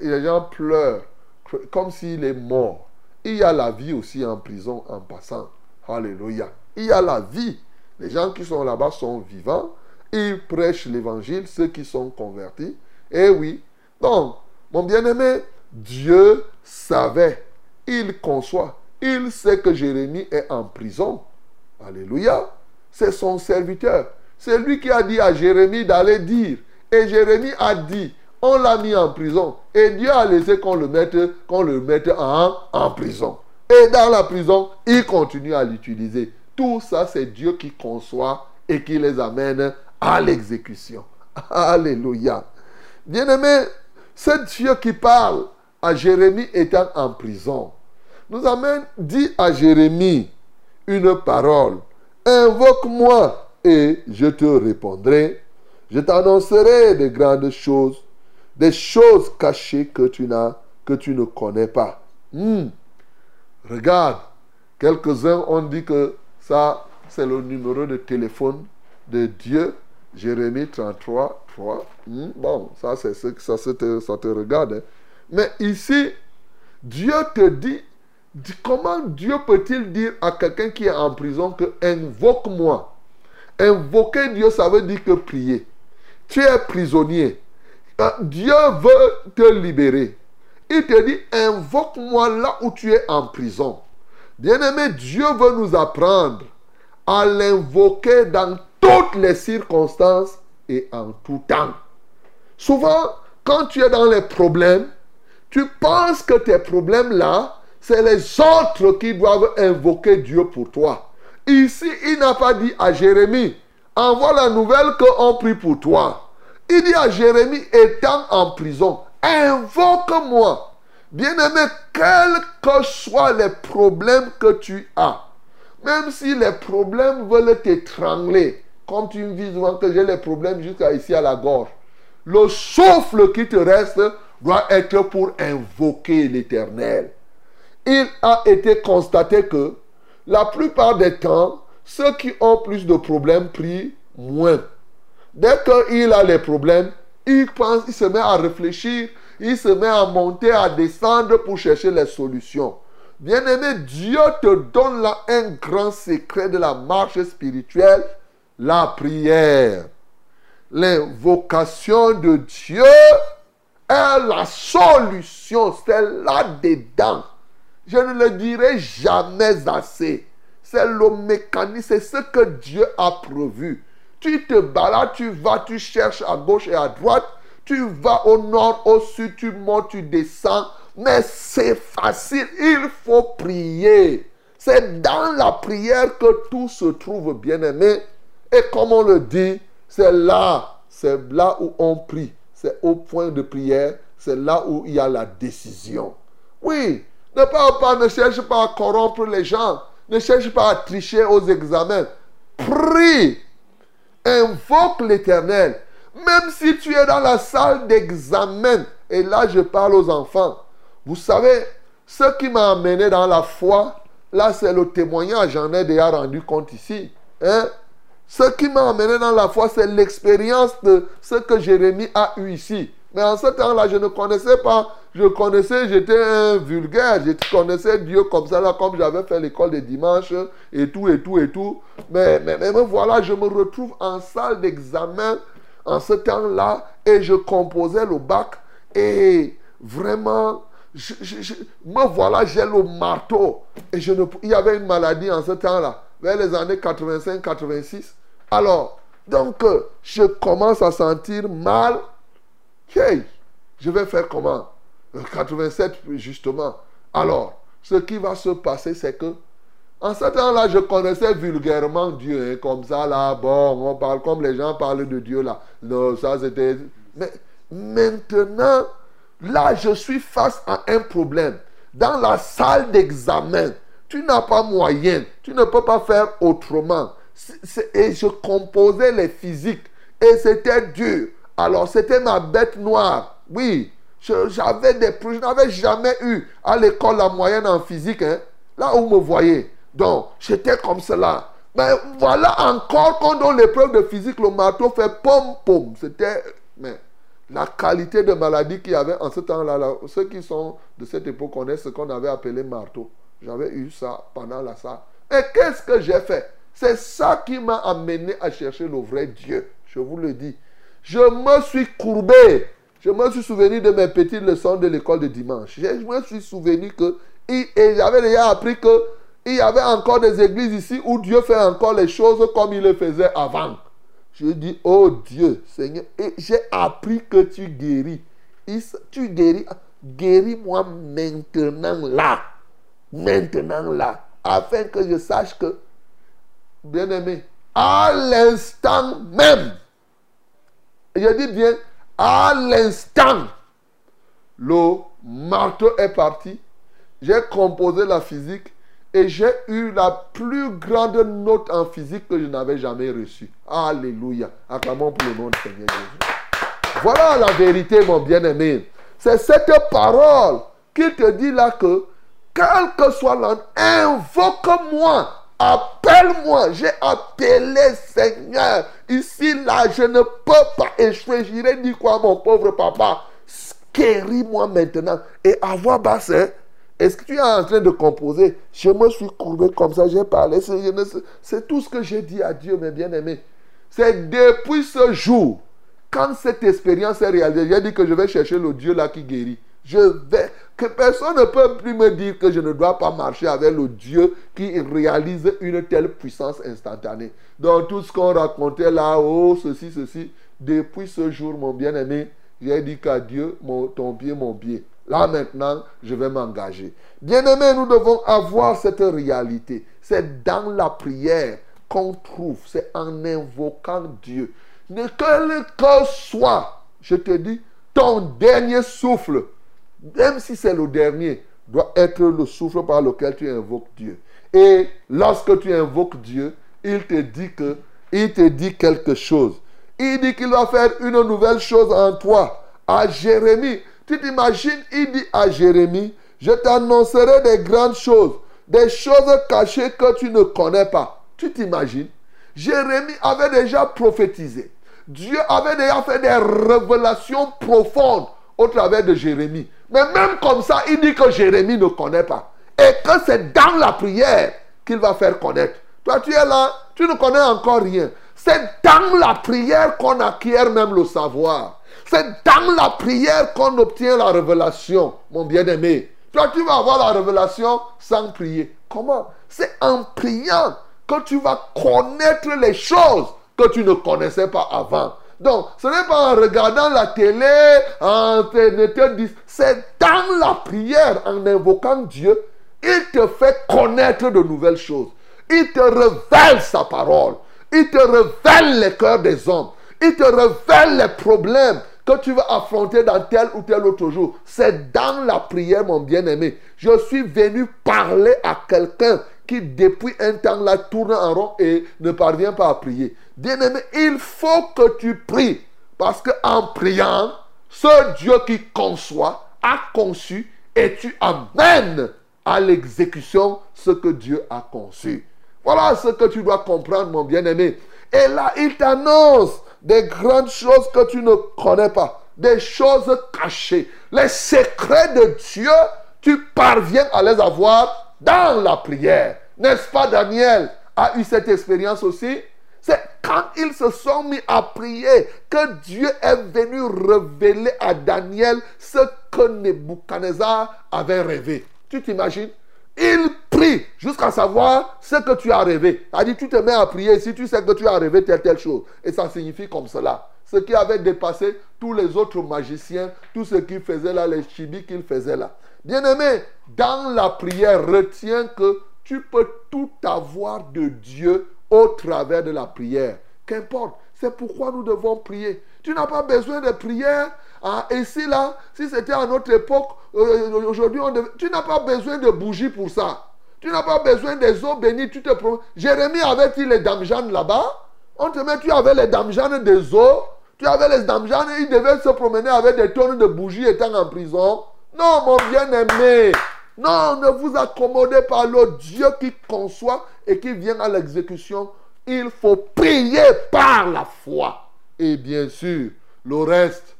les gens pleurent comme s'il est mort. Il y a la vie aussi en prison en passant. Alléluia. Il y a la vie. Les gens qui sont là-bas sont vivants. Ils prêchent l'évangile, ceux qui sont convertis. Eh oui. Donc, mon bien-aimé, Dieu savait. Il conçoit. Il sait que Jérémie est en prison. Alléluia. C'est son serviteur. C'est lui qui a dit à Jérémie d'aller dire. Et Jérémie a dit, on l'a mis en prison. Et Dieu a laissé qu'on le mette, qu'on le mette en, en prison. Et dans la prison, il continue à l'utiliser. Tout ça, c'est Dieu qui conçoit et qui les amène à l'exécution. Alléluia. Bien-aimé, c'est Dieu qui parle à Jérémie étant en prison. Nous amène, dit à Jérémie une parole. Invoque-moi et je te répondrai. Je t'annoncerai de grandes choses, des choses cachées que tu n'as, que tu ne connais pas. Hmm. Regarde, quelques-uns ont dit que ça, c'est le numéro de téléphone de Dieu. Jérémie 33, 3. Hmm, Bon, ça, c'est ce que ça, te, ça te regarde. hein. Mais ici, Dieu te dit, dit- comment Dieu peut-il dire à quelqu'un qui est en prison que invoque-moi? Invoquer Dieu, ça veut dire que prier. Tu es prisonnier. Euh, Dieu veut te libérer. Il te dit, invoque-moi là où tu es en prison. Bien-aimé, Dieu veut nous apprendre à l'invoquer dans toutes les circonstances et en tout temps. Souvent, quand tu es dans les problèmes, tu penses que tes problèmes-là, c'est les autres qui doivent invoquer Dieu pour toi. Ici, il n'a pas dit à Jérémie, envoie la nouvelle qu'on prie pour toi. Il dit à Jérémie, étant en prison, invoque-moi. Bien-aimé, quels que soient les problèmes que tu as, même si les problèmes veulent t'étrangler, comme tu me dis souvent que j'ai les problèmes jusqu'à ici à la gorge, le souffle qui te reste doit être pour invoquer l'éternel. Il a été constaté que la plupart des temps, ceux qui ont plus de problèmes prient moins. Dès qu'il a les problèmes, il pense, il se met à réfléchir, il se met à monter, à descendre pour chercher les solutions. Bien-aimé, Dieu te donne là un grand secret de la marche spirituelle, la prière. L'invocation de Dieu est la solution, c'est là-dedans. Je ne le dirai jamais assez. C'est le mécanisme, c'est ce que Dieu a prévu. Tu te balades, tu vas, tu cherches à gauche et à droite, tu vas au nord, au sud, tu montes, tu descends. Mais c'est facile, il faut prier. C'est dans la prière que tout se trouve, bien-aimé. Et comme on le dit, c'est là, c'est là où on prie. C'est au point de prière, c'est là où il y a la décision. Oui, ne pas, ne cherche pas à corrompre les gens. Ne cherche pas à tricher aux examens. Prie. Invoque l'éternel. Même si tu es dans la salle d'examen, et là je parle aux enfants, vous savez, ce qui m'a amené dans la foi, là c'est le témoignage, j'en ai déjà rendu compte ici. Hein? Ce qui m'a amené dans la foi, c'est l'expérience de ce que Jérémie a eu ici. Mais en ce temps-là, je ne connaissais pas. Je connaissais, j'étais un vulgaire. Je connaissais Dieu comme ça, là, comme j'avais fait l'école des dimanches et tout, et tout, et tout. Mais, mais, mais voilà, je me retrouve en salle d'examen en ce temps-là et je composais le bac. Et vraiment, je, me voilà, j'ai le marteau. Et je ne, il y avait une maladie en ce temps-là, vers les années 85-86. Alors, donc, je commence à sentir mal. Hey, je vais faire comment? 87, justement. Alors, ce qui va se passer, c'est que, en ce temps-là, je connaissais vulgairement Dieu, hein, comme ça, là, bon, on parle comme les gens parlent de Dieu, là. Non, ça, c'était. Mais maintenant, là, je suis face à un problème. Dans la salle d'examen, tu n'as pas moyen, tu ne peux pas faire autrement. et je composais les physiques, et c'était dur. Alors, c'était ma bête noire. Oui, j'avais des je n'avais jamais eu à l'école la moyenne en physique, hein, là où vous me voyez. Donc, j'étais comme cela. Mais voilà encore quand on l'épreuve de physique, le marteau fait pom pom. C'était. Mais la qualité de maladie qu'il y avait en ce temps-là, ceux qui sont de cette époque connaissent ce qu'on avait appelé marteau. J'avais eu ça pendant la salle. Et qu'est-ce que j'ai fait? C'est ça qui m'a amené à chercher le vrai Dieu. Je vous le dis. Je me suis courbé. Je me suis souvenu de mes petites leçons de l'école de dimanche. Je me suis souvenu que, et j'avais déjà appris que il y avait encore des églises ici où Dieu fait encore les choses comme il le faisait avant. Je dis, oh Dieu, Seigneur, j'ai appris que tu guéris. Tu guéris, guéris-moi maintenant là. Maintenant là. Afin que je sache que, bien aimé, à l'instant même, je dis bien, à l'instant, le marteau est parti. J'ai composé la physique et j'ai eu la plus grande note en physique que je n'avais jamais reçue. Alléluia. Acclamons pour le nom du Seigneur Jésus. Voilà la vérité, mon bien-aimé. C'est cette parole qui te dit là que, quel que soit l'an, invoque-moi, appelle-moi. J'ai appelé Seigneur. Ici, là, je ne peux pas échouer. J'irai dire quoi, mon pauvre papa? Guéris-moi maintenant. Et avoir basse, hein, est-ce que tu es en train de composer? Je me suis courbé comme ça, j'ai parlé. C'est tout ce que j'ai dit à Dieu, mes bien-aimés. C'est depuis ce jour, quand cette expérience est réalisée, j'ai dit que je vais chercher le Dieu là qui guérit. Je vais. Que personne ne peut plus me dire que je ne dois pas marcher avec le Dieu qui réalise une telle puissance instantanée. Dans tout ce qu'on racontait là, oh, ceci, ceci, depuis ce jour, mon bien-aimé, j'ai dit qu'à Dieu, mon, ton pied, mon pied. Là maintenant, je vais m'engager. Bien-aimés, nous devons avoir cette réalité. C'est dans la prière qu'on trouve, c'est en invoquant Dieu. Ne quel que soit, je te dis, ton dernier souffle, même si c'est le dernier, doit être le souffle par lequel tu invoques Dieu. Et lorsque tu invoques Dieu, il te dit que, il te dit quelque chose. Il dit qu'il va faire une nouvelle chose en toi. À Jérémie, tu t'imagines, il dit à Jérémie, je t'annoncerai des grandes choses, des choses cachées que tu ne connais pas. Tu t'imagines? Jérémie avait déjà prophétisé. Dieu avait déjà fait des révélations profondes au travers de Jérémie. Mais même comme ça, il dit que Jérémie ne connaît pas. Et que c'est dans la prière qu'il va faire connaître. Toi, tu es là, tu ne connais encore rien. C'est dans la prière qu'on acquiert même le savoir. C'est dans la prière qu'on obtient la révélation, mon bien-aimé. Toi, tu vas avoir la révélation sans prier. Comment? C'est en priant que tu vas connaître les choses que tu ne connaissais pas avant. Donc, ce n'est pas en regardant la télé, en te c'est dans la prière, en invoquant Dieu, il te fait connaître de nouvelles choses. Il te révèle sa parole. Il te révèle les cœurs des hommes. Il te révèle les problèmes que tu vas affronter dans tel ou tel autre jour. C'est dans la prière, mon bien-aimé. Je suis venu parler à quelqu'un qui, depuis un temps, là, tourne en rond et ne parvient pas à prier. Bien-aimé, il faut que tu pries. Parce qu'en priant, ce Dieu qui conçoit a conçu et tu amènes à l'exécution ce que Dieu a conçu. Voilà ce que tu dois comprendre, mon bien-aimé. Et là, il t'annonce des grandes choses que tu ne connais pas, des choses cachées. Les secrets de Dieu, tu parviens à les avoir dans la prière. N'est-ce pas, Daniel a eu cette expérience aussi? C'est quand ils se sont mis à prier que Dieu est venu révéler à Daniel ce que Nebuchadnezzar avait rêvé. Tu t'imagines? Jusqu'à savoir ce que tu as rêvé. Dit, tu te mets à prier si tu sais que tu as rêvé telle, telle chose. Et ça signifie comme cela. Ce qui avait dépassé tous les autres magiciens, tout ce qu'ils faisaient là, les chibis qu'ils faisaient là. Bien-aimé, dans la prière, retiens que tu peux tout avoir de Dieu au travers de la prière. Qu'importe, c'est pourquoi nous devons prier. Tu n'as pas besoin de prière ah, ici, là, si c'était à notre époque, euh, aujourd'hui, tu n'as pas besoin de bougies pour ça. Tu n'as pas besoin des eaux bénies. Tu te Jérémie avait-il les dames là-bas? On te met, tu avais les dames des eaux. Tu avais les dames et il devait se promener avec des tonnes de bougies étant en prison. Non, mon bien-aimé. Non, ne vous accommodez pas le Dieu qui conçoit et qui vient à l'exécution. Il faut prier par la foi. Et bien sûr, le reste,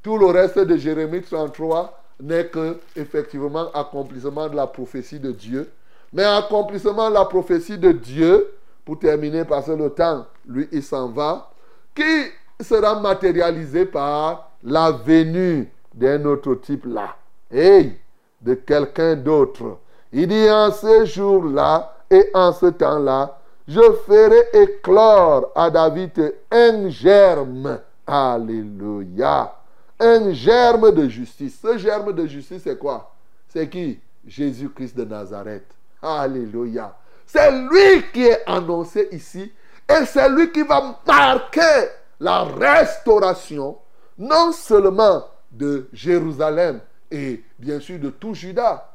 tout le reste de Jérémie 33 n'est que effectivement accomplissement de la prophétie de Dieu. Mais accomplissement de la prophétie de Dieu, pour terminer parce que le temps, lui, il s'en va, qui sera matérialisé par la venue d'un autre type là. Hey, de quelqu'un d'autre. Il dit en ce jour-là et en ce temps-là, je ferai éclore à David un germe. Alléluia un germe de justice. Ce germe de justice, c'est quoi? C'est qui? Jésus-Christ de Nazareth. Alléluia. C'est lui qui est annoncé ici et c'est lui qui va marquer la restauration, non seulement de Jérusalem et bien sûr de tout Juda.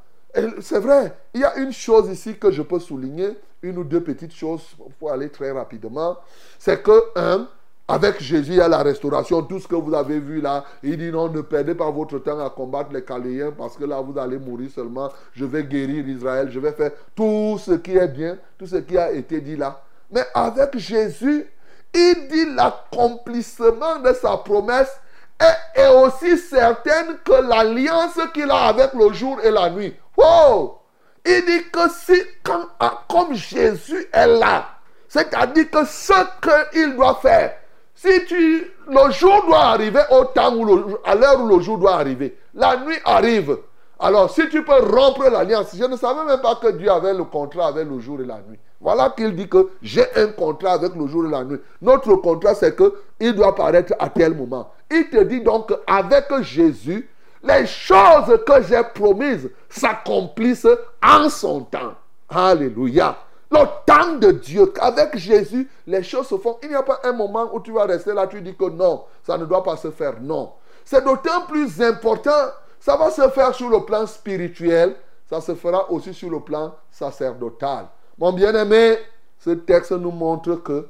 C'est vrai, il y a une chose ici que je peux souligner, une ou deux petites choses pour aller très rapidement. C'est que, un, avec Jésus, a la restauration. Tout ce que vous avez vu là, il dit non, ne perdez pas votre temps à combattre les Caléens parce que là, vous allez mourir seulement. Je vais guérir Israël. Je vais faire tout ce qui est bien, tout ce qui a été dit là. Mais avec Jésus, il dit l'accomplissement de sa promesse est, aussi certaine que l'alliance qu'il a avec le jour et la nuit. Wow! Il dit que si, comme Jésus est là, c'est-à-dire que ce qu'il doit faire, si tu, le jour doit arriver au temps où à l'heure où le jour doit arriver, la nuit arrive. Alors, si tu peux rompre l'alliance, je ne savais même pas que Dieu avait le contrat avec le jour et la nuit. Voilà qu'il dit que j'ai un contrat avec le jour et la nuit. Notre contrat, c'est que il doit paraître à tel moment. Il te dit donc qu'avec Jésus, les choses que j'ai promises s'accomplissent en son temps. Alléluia. Le temps de Dieu, avec Jésus, les choses se font. Il n'y a pas un moment où tu vas rester là, tu dis que non, ça ne doit pas se faire. Non. C'est d'autant plus important. Ça va se faire sur le plan spirituel, ça se fera aussi sur le plan sacerdotal. Mon bien-aimé, ce texte nous montre que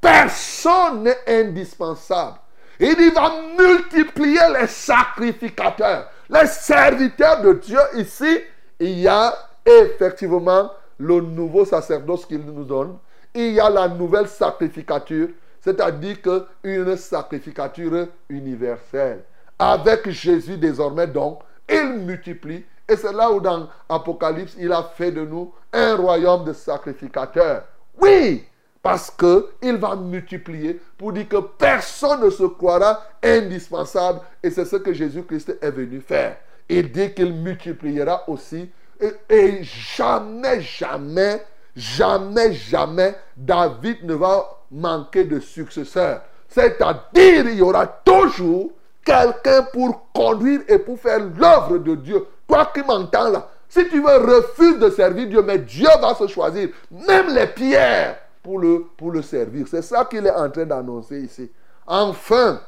personne n'est indispensable. Il va multiplier les sacrificateurs, les serviteurs de Dieu. Ici, il y a effectivement le nouveau sacerdoce qu'il nous donne. Il y a la nouvelle sacrificature. c'est-à-dire qu'une sacrificature universelle. Avec Jésus désormais donc, il multiplie. Et c'est là où dans Apocalypse, il a fait de nous un royaume de sacrificateurs. Oui, parce qu'il va multiplier pour dire que personne ne se croira indispensable. Et c'est ce que Jésus-Christ est venu faire. Il dit qu'il multipliera aussi. Et, jamais, jamais, jamais, jamais, David ne va manquer de successeurs. C'est-à-dire, il y aura toujours quelqu'un pour conduire et pour faire l'œuvre de Dieu. Toi qui m'entends là, si tu veux, refuse de servir Dieu, mais Dieu va se choisir. Même les pierres pour le, pour le servir. C'est ça qu'il est en train d'annoncer ici. Enfin,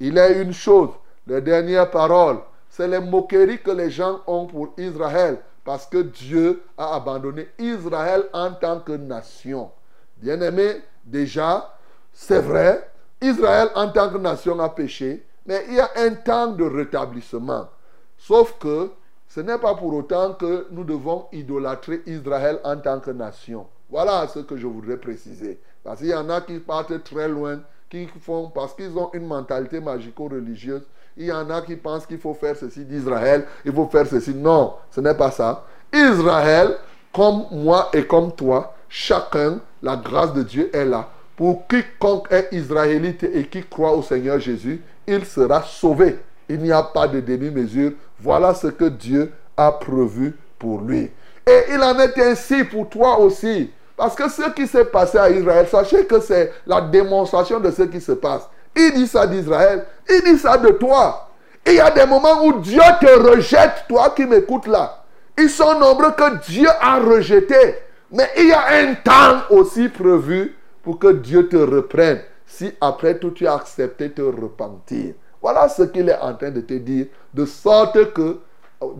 il a une chose, les dernières paroles, c'est les moqueries que les gens ont pour Israël, parce que Dieu a abandonné Israël en tant que nation. Bien-aimé, déjà, c'est vrai, Israël en tant que nation a péché, mais il y a un temps de rétablissement. Sauf que ce n'est pas pour autant que nous devons idolâtrer Israël en tant que nation. Voilà ce que je voudrais préciser. Parce qu'il y en a qui partent très loin, qui font, parce qu'ils ont une mentalité magico-religieuse, il y en a qui pensent qu'il faut faire ceci d'Israël, il faut faire ceci. Non, ce n'est pas ça. Israël, comme moi et comme toi, chacun, la grâce de Dieu est là. Pour quiconque est israélite et qui croit au Seigneur Jésus, il sera sauvé. Il n'y a pas de demi-mesure. Voilà ce que Dieu a prévu pour lui. Et il en est ainsi pour toi aussi. Parce que ce qui s'est passé à Israël, sachez que c'est la démonstration de ce qui se passe. Il dit ça d'Israël, il dit ça de toi. il y a des moments où Dieu te rejette, toi qui m'écoutes là. Ils sont nombreux que Dieu a rejeté. Mais il y a un temps aussi prévu pour que Dieu te reprenne. Si après tout tu as accepté te repentir. Voilà ce qu'il est en train de te dire. De sorte que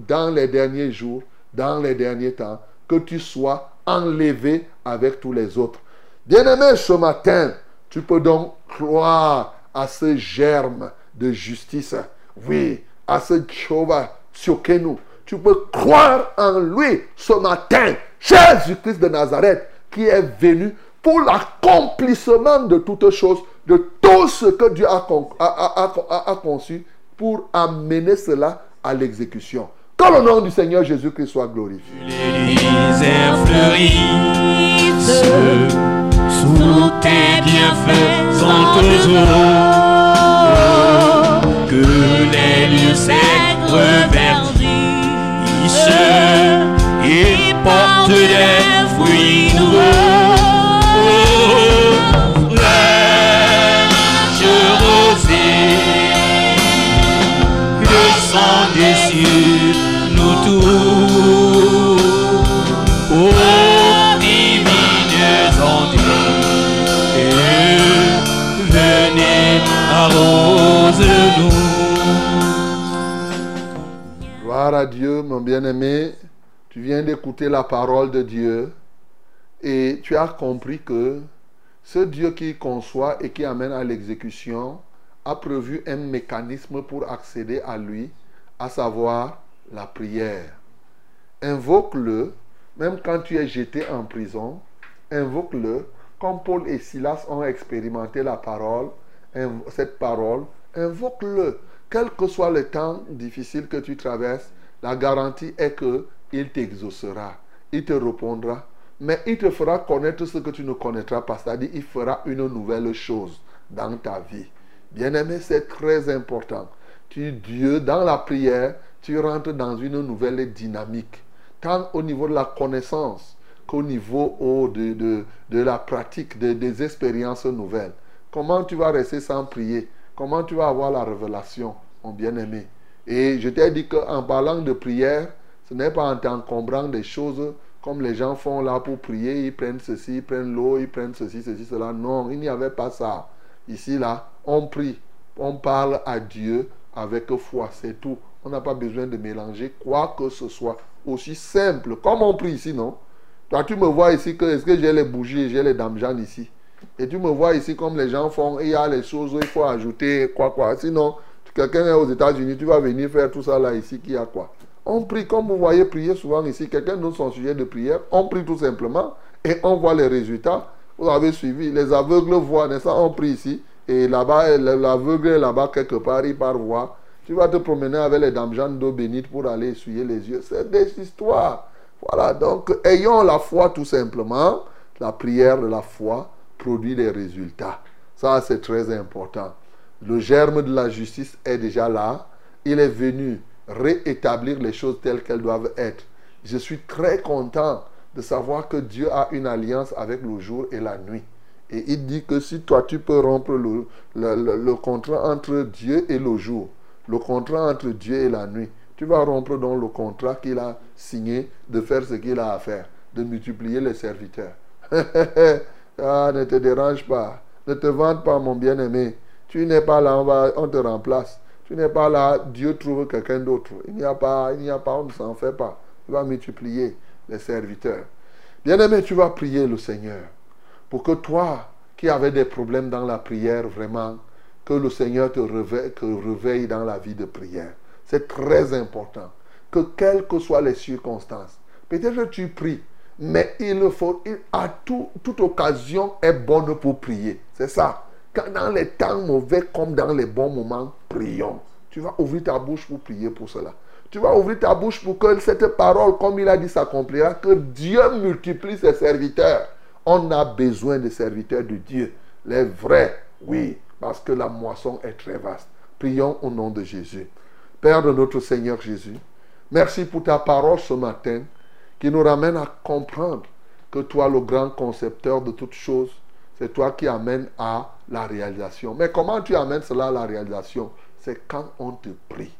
dans les derniers jours, dans les derniers temps, que tu sois enlevé avec tous les autres. Bien-aimé, ce matin, tu peux donc croire à ce germe de justice. Oui, à ce Jehovah nous. Tu peux croire en lui ce matin, Jésus-Christ de Nazareth, qui est venu pour l'accomplissement de toutes choses, de tout ce que Dieu a, conçu pour amener cela à l'exécution. Que le nom du Seigneur Jésus-Christ soit glorifié. Sous tes bienfaisants eaux. Que les lieux secs reverdissent et portent des fruits nouveaux. Gloire à Dieu, mon bien-aimé. Tu viens d'écouter la parole de Dieu et tu as compris que ce Dieu qui conçoit et qui amène à l'exécution a prévu un mécanisme pour accéder à lui, à savoir la prière. Invoque-le, même quand tu es jeté en prison, invoque-le, comme Paul et Silas ont expérimenté la parole, cette parole, invoque-le. Quel que soit le temps difficile que tu traverses, la garantie est que il t'exaucera, il te répondra, mais il te fera connaître ce que tu ne connaîtras pas, c'est-à-dire il fera une nouvelle chose dans ta vie. Bien-aimé, c'est très important. Tu, Dieu, dans la prière, tu rentres dans une nouvelle dynamique, tant au niveau de la connaissance qu'au niveau de, la pratique, des expériences nouvelles. Comment tu vas rester sans prier? Comment tu vas avoir la révélation, mon bien-aimé? Et je t'ai dit qu'en parlant de prière, ce n'est pas en t'encombrant des choses comme les gens font là pour prier, ils prennent ceci, ils prennent l'eau, ils prennent ceci, ceci, cela. Non, il n'y avait pas ça. Ici, là, on prie, on parle à Dieu avec foi, c'est tout. On n'a pas besoin de mélanger quoi que ce soit. Aussi simple, comme on prie ici, non? Toi, tu me vois ici, que, est-ce que j'ai les bougies, j'ai les dames ici? Et tu me vois ici comme les gens font, il y a les choses où il faut ajouter quoi, quoi. Sinon, quelqu'un est aux États-Unis, tu vas venir faire tout ça là, ici, qui a quoi? On prie, comme vous voyez prier souvent ici, quelqu'un donne son sujet de prière, on prie tout simplement et on voit les résultats. Vous avez suivi. Les aveugles voient, n'est-ce pas? On prie ici. Et là-bas, l'aveugle est là-bas quelque part, il part voir. Tu vas te promener avec les dames d'eau bénite pour aller essuyer les yeux. C'est des histoires. Voilà, donc ayons la foi tout simplement. La prière la foi produit des résultats. Ça, c'est très important. Le germe de la justice est déjà là. Il est venu réétablir les choses telles qu'elles doivent être. Je suis très content de savoir que Dieu a une alliance avec le jour et la nuit. Et il dit que si toi tu peux rompre le, le, contrat entre Dieu et le jour, le contrat entre Dieu et la nuit, tu vas rompre donc le contrat qu'il a signé de faire ce qu'il a à faire, de multiplier les serviteurs. [LAUGHS] ah, ne te dérange pas, ne te vante pas mon bien-aimé. Tu n'es pas là, on, va, te remplace. Tu n'es pas là, Dieu trouve quelqu'un d'autre. Il n'y a pas, il n'y a pas, on ne s'en fait pas. Tu vas multiplier les serviteurs. Bien-aimé, tu vas prier le Seigneur pour que toi, qui avais des problèmes dans la prière, vraiment, que le Seigneur te réveille dans la vie de prière. C'est très important. Que quelles que soient les circonstances, peut-être que tu pries, mais il faut, à toute occasion est bonne pour prier. C'est ça. Quand dans les temps mauvais comme dans les bons moments, prions. Tu vas ouvrir ta bouche pour prier pour cela. Tu vas ouvrir ta bouche pour que cette parole, comme il a dit, s'accomplira, que Dieu multiplie ses serviteurs. On a besoin de serviteurs de Dieu. Les vrais, oui, parce que la moisson est très vaste. Prions au nom de Jésus. Père de notre Seigneur Jésus, merci pour ta parole ce matin qui nous ramène à comprendre que toi, le grand concepteur de toutes choses, c'est toi qui amènes à la réalisation. Mais comment tu amènes cela à la réalisation? C'est quand on te prie.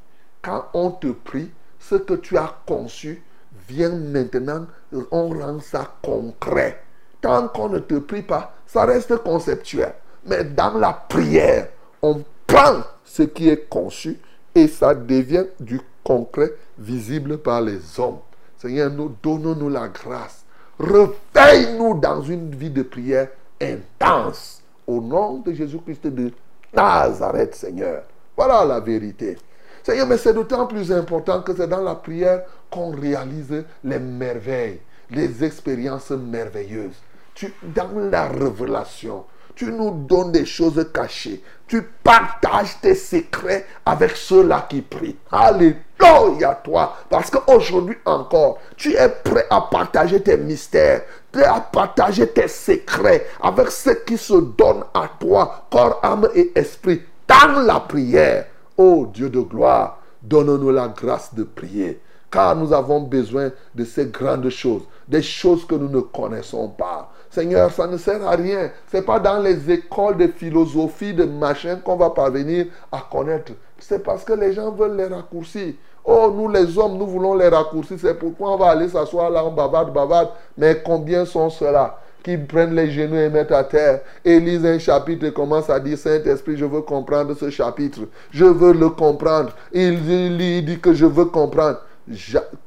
Quand on te prie, ce que tu as conçu vient maintenant, on rend ça concret. Tant qu'on ne te prie pas, ça reste conceptuel. Mais dans la prière, on prend ce qui est conçu et ça devient du concret visible par les hommes. Seigneur, nous donnons-nous la grâce. Réveille-nous dans une vie de prière intense. Au nom de Jésus-Christ de Nazareth, Seigneur. Voilà la vérité. Seigneur, mais c'est d'autant plus important que c'est dans la prière qu'on réalise les merveilles, les expériences merveilleuses. Tu, dans la révélation, tu nous donnes des choses cachées. Tu partages tes secrets avec ceux-là qui prient. Alléluia toi. Parce qu'aujourd'hui encore, tu es prêt à partager tes mystères, prêt à partager tes secrets avec ceux qui se donnent à toi, corps, âme et esprit, dans la prière. Ô Dieu de gloire, donne-nous la grâce de prier. Car nous avons besoin de ces grandes choses, des choses que nous ne connaissons pas. Seigneur, ça ne sert à rien. Ce n'est pas dans les écoles de philosophie, de machin qu'on va parvenir à connaître. C'est parce que les gens veulent les raccourcis. Oh, nous les hommes, nous voulons les raccourcis. C'est pourquoi on va aller s'asseoir là, on bavarde, bavarde. Mais combien sont ceux-là qui prennent les genoux et mettent à terre? Et lisent un chapitre et commencent à dire Saint-Esprit, je veux comprendre ce chapitre. Je veux le comprendre. Il, il dit que je veux comprendre.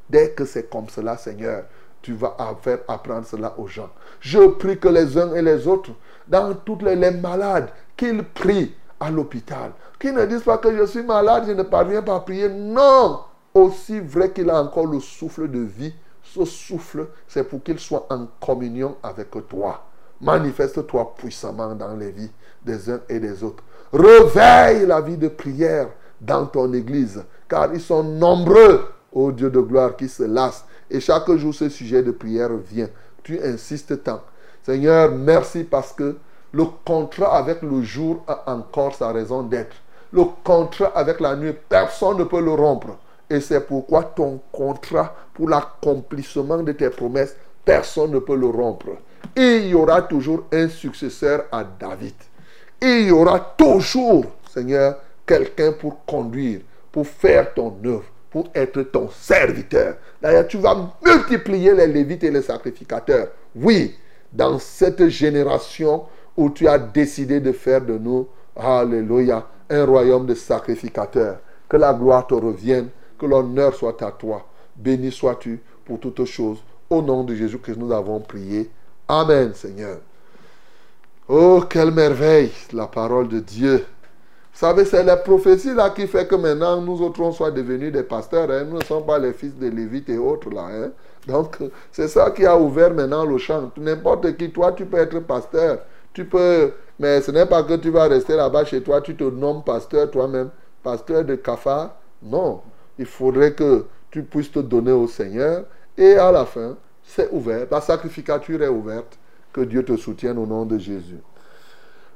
Dès que c'est comme cela, Seigneur, tu vas faire apprendre cela aux gens. Je prie que les uns et les autres, dans toutes les, malades, qu'ils prient à l'hôpital. Qu'ils ne disent pas que je suis malade, je ne parviens pas à prier. Non! Aussi vrai qu'il a encore le souffle de vie, ce souffle, c'est pour qu'il soit en communion avec toi. Manifeste-toi puissamment dans les vies des uns et des autres. Réveille la vie de prière dans ton église, car ils sont nombreux, ô Dieu de gloire, qui se lassent. Et chaque jour, ce sujet de prière vient. Tu insistes tant. Seigneur, merci parce que le contrat avec le jour a encore sa raison d'être. Le contrat avec la nuit, personne ne peut le rompre. Et c'est pourquoi ton contrat pour l'accomplissement de tes promesses, personne ne peut le rompre. il y aura toujours un successeur à David. il y aura toujours, Seigneur, quelqu'un pour conduire, pour faire ton œuvre, pour être ton serviteur. D'ailleurs, tu vas multiplier les lévites et les sacrificateurs. Oui, dans cette génération où tu as décidé de faire de nous, Alléluia, un royaume de sacrificateurs. Que la gloire te revienne, que l'honneur soit à toi. Béni sois-tu pour toutes choses. Au nom de Jésus-Christ, nous avons prié. Amen, Seigneur. Oh, quelle merveille, la parole de Dieu. Savez, c'est la prophétie là qui fait que maintenant nous autres on soit devenus des pasteurs. Hein. Nous ne sommes pas les fils de Lévites et autres là. Hein. Donc, [LAUGHS] c'est ça qui a ouvert maintenant le champ. N'importe qui, toi, tu peux être pasteur. Tu peux, mais ce n'est pas que tu vas rester là-bas chez toi, tu te nommes pasteur toi-même, pasteur de Kafa. Non, il faudrait que tu puisses te donner au Seigneur. Et à la fin, c'est ouvert. La sacrificature est ouverte. Que Dieu te soutienne au nom de Jésus.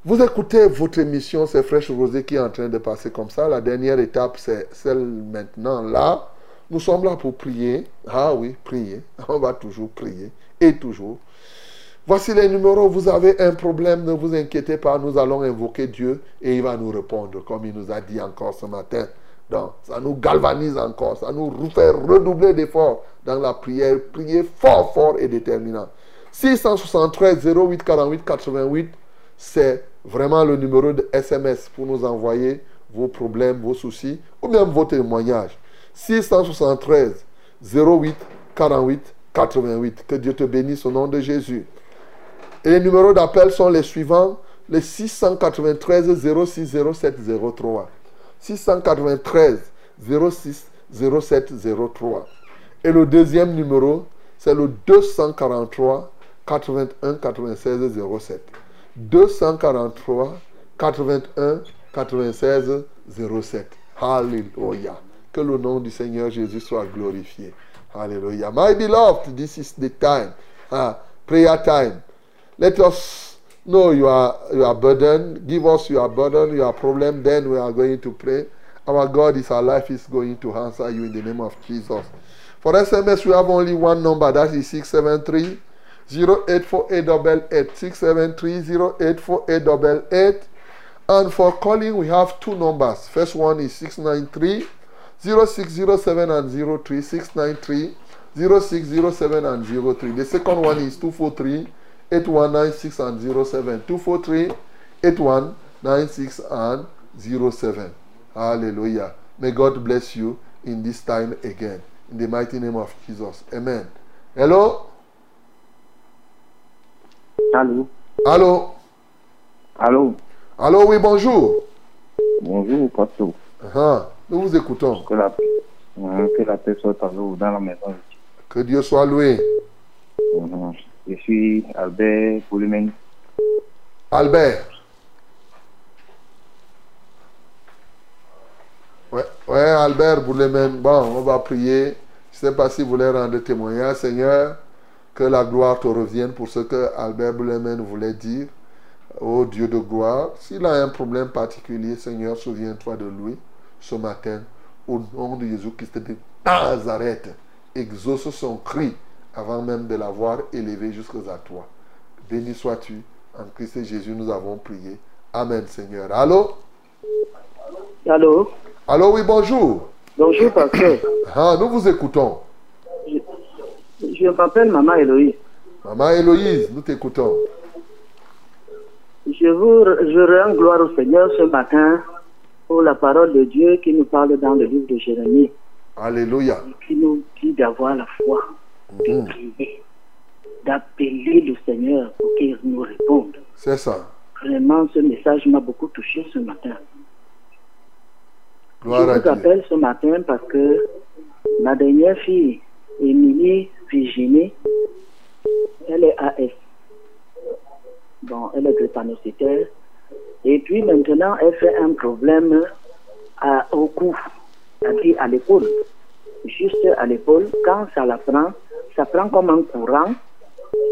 Vous écoutez votre émission, c'est Fraîche Rosée qui est en train de passer comme ça. La dernière étape, c'est celle maintenant là. Nous sommes là pour prier. Ah oui, prier. [LAUGHS] On va toujours prier. Et toujours. Voici les numéros. Vous avez un problème, ne vous inquiétez pas. Nous allons invoquer Dieu et il va nous répondre, comme il nous a dit encore ce matin. Donc, ça nous galvanise encore. Ça nous fait redoubler d'efforts dans la prière. Prier fort, fort et déterminant. 673 08 48 88, c'est vraiment le numéro de SMS pour nous envoyer vos problèmes, vos soucis ou même vos témoignages. 673 08 48 88. Que Dieu te bénisse au nom de Jésus. Et les numéros d'appel sont les suivants les 693 06 07 03. 693 06 07 03. Et le deuxième numéro, c'est le 243 81 96 07. 243 81 96 07. Alléluia. Que le nom du Seigneur Jésus soit glorifié. Hallelujah. My beloved, this is the time. Ah, prayer time. Let us know your, your burden. Give us your burden, your problem. Then we are going to pray. Our God is alive. He's going to answer you in the name of Jesus. For SMS, we have only one number. That is 673 084888 673 And for calling, we have two numbers. First one is 693 0607 and 03 693 0607 and 03. The second one is 243 8196 and 07. 243 8196 and 07. Hallelujah. May God bless you in this time again. In the mighty name of Jesus. Amen. Hello? Allô Allô Allô Allô, oui, bonjour. Bonjour, pasteur. Ah, nous vous écoutons. Que la, euh, que la paix soit à vous dans la maison. Que Dieu soit loué. Je suis Albert Poulimen. Albert. Ouais, ouais, Albert Boulemen. Bon, on va prier. Je ne sais pas si vous voulez rendre témoignage, Seigneur. Que la gloire te revienne pour ce que Albert Boulemen voulait dire. Ô Dieu de gloire, s'il a un problème particulier, Seigneur, souviens-toi de lui ce matin. Au nom de Jésus-Christ de Nazareth, exauce son cri avant même de l'avoir élevé jusqu'à toi. Béni sois-tu. En Christ Jésus, nous avons prié. Amen, Seigneur. Allô? Allô? Allô, oui, bonjour. Bonjour, pasteur. Ah, nous vous écoutons. Je, m'appelle Maman Héloïse. Maman Héloïse, nous t'écoutons. Je vous je rends gloire au Seigneur ce matin pour la parole de Dieu qui nous parle dans le livre de Jérémie, Alléluia. qui nous dit d'avoir la foi, de Mhm. prier, d'appeler le Seigneur pour qu'il nous réponde. C'est ça. Vraiment, ce message m'a beaucoup touché ce matin. Gloire je vous appelle ce matin parce que ma dernière fille, Émilie Virginie, elle est AS. Bon, elle est drépanocytaire. Et puis maintenant, elle fait un problème à- au cou, c'est-à-dire à l'épaule. Juste à l'épaule, quand ça la prend, ça prend comme un courant,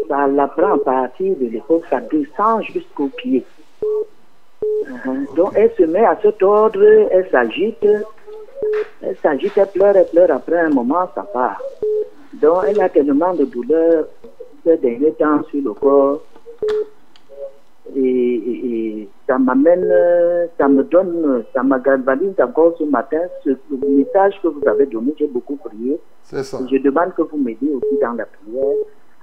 ça la prend à partir de l'épaule, ça descend jusqu'au pied. Mhm. Donc elle se met à se tordre, elle s'agite, elle s'agite, elle pleure, elle pleure, après un moment, ça part. Donc elle a tellement de douleurs ces derniers temps sur le corps. Et, et- et ça m'amène, ça me donne, ça me galvanise encore ce matin. Ce, le message que vous avez donné, j'ai beaucoup prié. C'est ça. Je demande que vous m'aidiez aussi dans la prière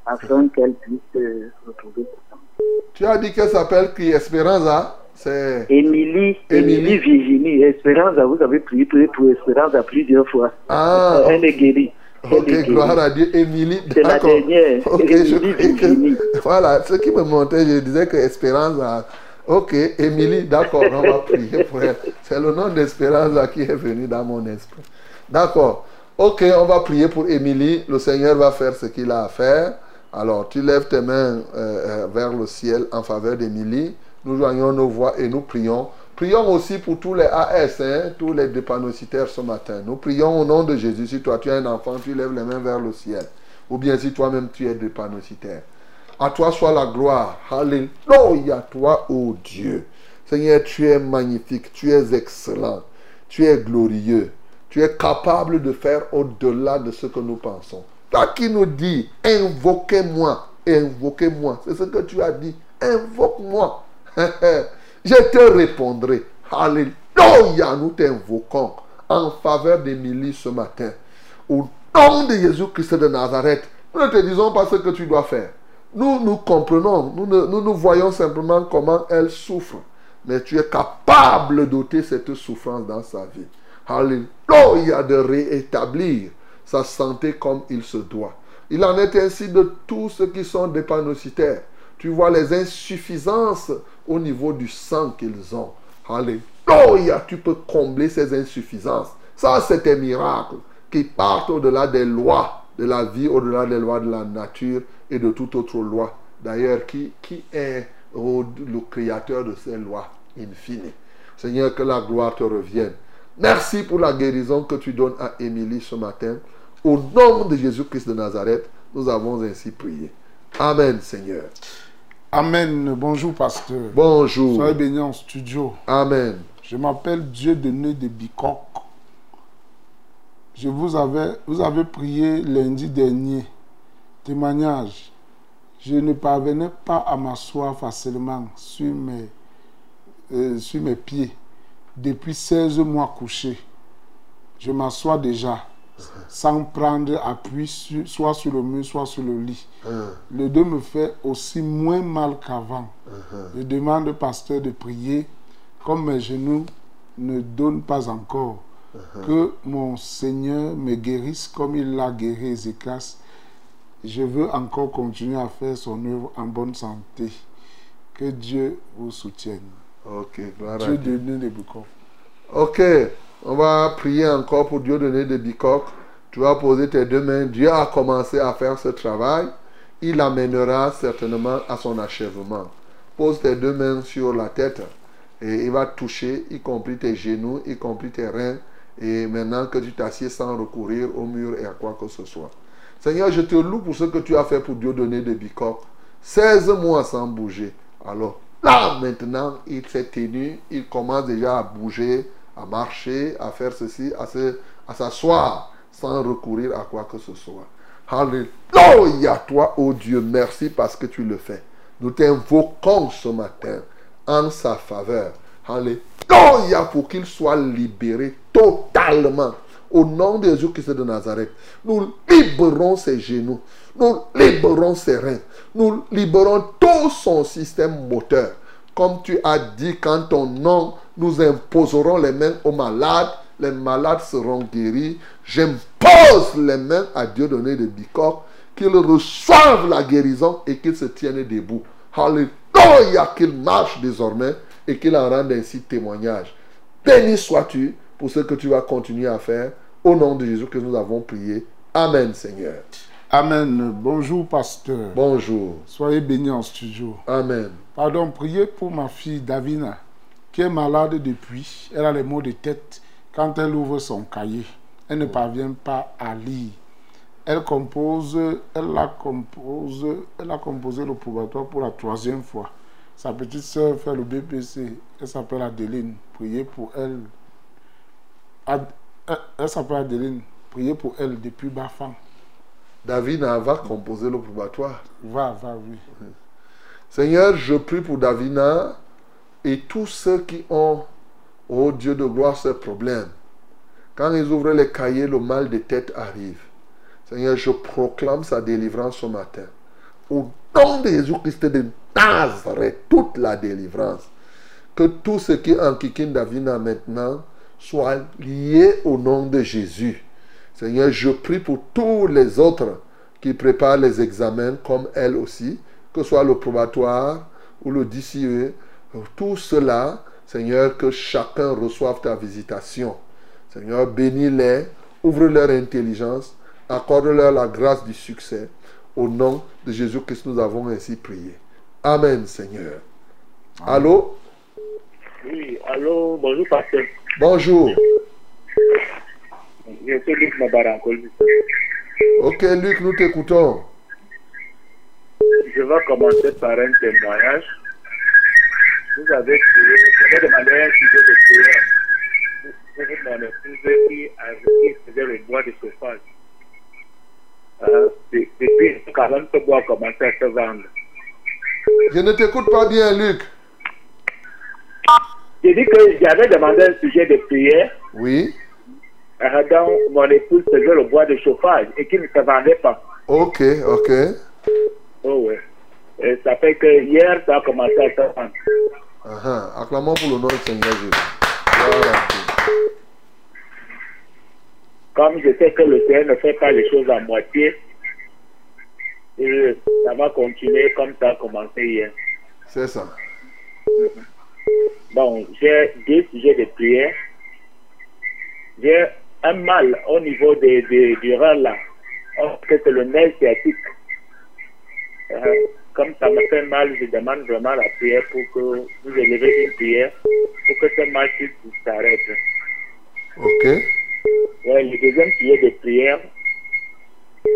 afin qu'elle puisse euh, retrouver sa santé. Tu as dit qu'elle s'appelle qui Esperanza C'est. Émilie, Émilie. Virginie, Espérance, vous avez prié pour, à plusieurs fois. Ah, Elle est guérie. Ok, gloire à Dieu. Émilie, C'est la d'accord. dernière. [LAUGHS] Ok, je que. Voilà, ce qui me montait, je disais que Espérance a. Ok, Émilie, d'accord, on va prier pour elle. C'est le nom d'Espérance qui est venu dans mon esprit. D'accord. Ok, on va prier pour Émilie. Le Seigneur va faire ce qu'il a à faire. Alors, tu lèves tes mains euh, euh, vers le ciel en faveur d'Émilie. Nous joignons nos voix et nous prions. Prions aussi pour tous les AS, hein, tous les dépanocitaires ce matin. Nous prions au nom de Jésus. Si toi tu es un enfant, tu lèves les mains vers le ciel. Ou bien si toi-même tu es dépanocitaire. À toi soit la gloire. Alléluia, toi, ô Dieu. Seigneur, tu es magnifique, tu es excellent, tu es glorieux. Tu es capable de faire au-delà de ce que nous pensons. Toi qui nous dis, invoquez-moi, invoquez-moi. C'est ce que tu as dit. Invoque-moi. [LAUGHS] Je te répondrai. Alléluia, nous t'invoquons en faveur d'Émilie ce matin. Au nom de Jésus-Christ de Nazareth, nous ne te disons pas ce que tu dois faire. Nous, nous comprenons, nous, nous, voyons simplement comment elle souffre. Mais tu es capable d'ôter cette souffrance dans sa vie. Alléluia, de rétablir sa santé comme il se doit. Il en est ainsi de tous ceux qui sont dépanocitaires. Tu vois les insuffisances au niveau du sang qu'ils ont. Alléluia, tu peux combler ces insuffisances. Ça, c'est un miracle qui partent au-delà des lois de la vie, au-delà des lois de la nature et de toute autre loi. D'ailleurs, qui, qui est le créateur de ces lois infinies? Seigneur, que la gloire te revienne. Merci pour la guérison que tu donnes à Émilie ce matin. Au nom de Jésus-Christ de Nazareth, nous avons ainsi prié. Amen, Seigneur. Amen. Bonjour, pasteur. Bonjour. Soyez bénis en studio. Amen. Je m'appelle Dieu Denis de Bicoq. Je vous avais, vous avez prié lundi dernier. Témoignage. Je ne parvenais pas à m'asseoir facilement sur mes, euh, sur mes pieds depuis 16 mois couché. Je m'assois déjà sans prendre appui sur- soit sur le mur, soit sur le lit. Le dos me fait aussi moins mal qu'avant. Je demande au pasteur de prier comme mes genoux ne donnent pas encore. Que mon Seigneur me guérisse comme il l'a guéri Ézéchias. Je veux encore continuer à faire son œuvre en bonne santé. Que Dieu vous soutienne. Ok, gloire à Dieu Dieu. les boucons. Ok, on va prier encore pour Dieu donner de bicoque. Tu vas poser tes deux mains. Dieu a commencé à faire ce travail. Il amènera certainement à son achèvement. Pose tes deux mains sur la tête et il va toucher, y compris tes genoux, y compris tes reins. Et maintenant que tu t'assieds sans recourir au mur et à quoi que ce soit. Seigneur, je te loue pour ce que tu as fait pour Dieu donner de bicoque. 16 mois sans bouger. Alors, là, maintenant, il s'est tenu, il commence déjà à bouger, à marcher, à faire ceci, à se- à s'asseoir sans recourir à quoi que ce soit. Alléluia, toi, oh Dieu, merci parce que tu le fais. Nous t'invoquons ce matin en sa faveur. Alléluia, pour qu'il soit libéré totalement. Au nom de Jésus-Christ de Nazareth, nous libérons ses genoux, nous libérons ses reins, nous libérons tout son système moteur. Comme tu as dit, qu'en ton nom, nous imposerons les mains aux malades, les malades seront guéris. J'impose les mains à Dieu donné de Bicoque, qu'il reçoive la guérison et qu'il se tienne debout. Alléluia, qu'il marche désormais et qu'il en rende ainsi témoignage. Béni sois-tu pour ce que tu vas continuer à faire. Au nom de Jésus que nous avons prié. Amen, Seigneur. Amen. Bonjour, pasteur. Bonjour. Soyez bénis en studio. Amen. Pardon, priez pour ma fille Davina, qui est malade depuis. Elle a les maux de tête quand elle ouvre son cahier. Elle ne parvient pas à lire. Elle compose, elle a compose, elle a composé le probatoire pour la troisième fois. Sa petite sœur fait le BPC. Elle s'appelle Adeline. Priez pour elle. Ad- elle, elle s'appelle Adeline. Priez pour elle depuis Bafan. David va composer le probatoire. Va, va, oui. Seigneur, je prie pour Davina et tous ceux qui ont, oh Dieu de gloire, ce problème. Quand ils ouvrent les cahiers, le mal de tête arrive. Seigneur, je proclame sa délivrance ce matin. Au nom de Jésus-Christ de Nazareth, toute la délivrance. Que tout ce qui enquiquine Davina maintenant soit lié au nom de Jésus. Seigneur, je prie pour tous les autres qui préparent les examens comme elle aussi, que ce soit le probatoire ou le DCE, tout cela, Seigneur, que chacun reçoive ta visitation. Seigneur, bénis-les ouvre leur intelligence, accorde-leur la grâce du succès. Au nom de Jésus-Christ, nous avons ainsi prié. Amen, Seigneur. Allô? Oui, allô, bonjour, pasteur. Bonjour. Je suis Luc Mabarankol. Ok, Luc, nous t'écoutons. Je vais commencer par un témoignage. Vous avez demandé un sujet de prière pour mon épouse qui, qui faisait le bois de chauffage. Euh, de- depuis quand même ce bois a commencé à se vendre. Je ne t'écoute pas bien, Luc. J'ai dit que j'avais demandé un sujet de prière Oui. euh, mon épouse faisait le bois de chauffage et qui ne se vendait pas. Ok, ok. Oh ouais. Et ça fait que hier, ça a commencé à se vendre. Ah, ah. Acclamons pour le nom du Seigneur Jésus. Comme je sais que le Seigneur ne fait pas les choses à moitié, et ça va continuer comme ça a commencé hier. C'est ça. Bon, j'ai deux sujets de prière. J'ai un mal au niveau des, des, du rein là. Que c'est le nerf sciatique. Euh, comme ça me fait mal, je demande vraiment la prière pour que vous élevez une prière pour que ce mal puisse s'arrête. Ok. Ouais, le deuxième sujet de prière,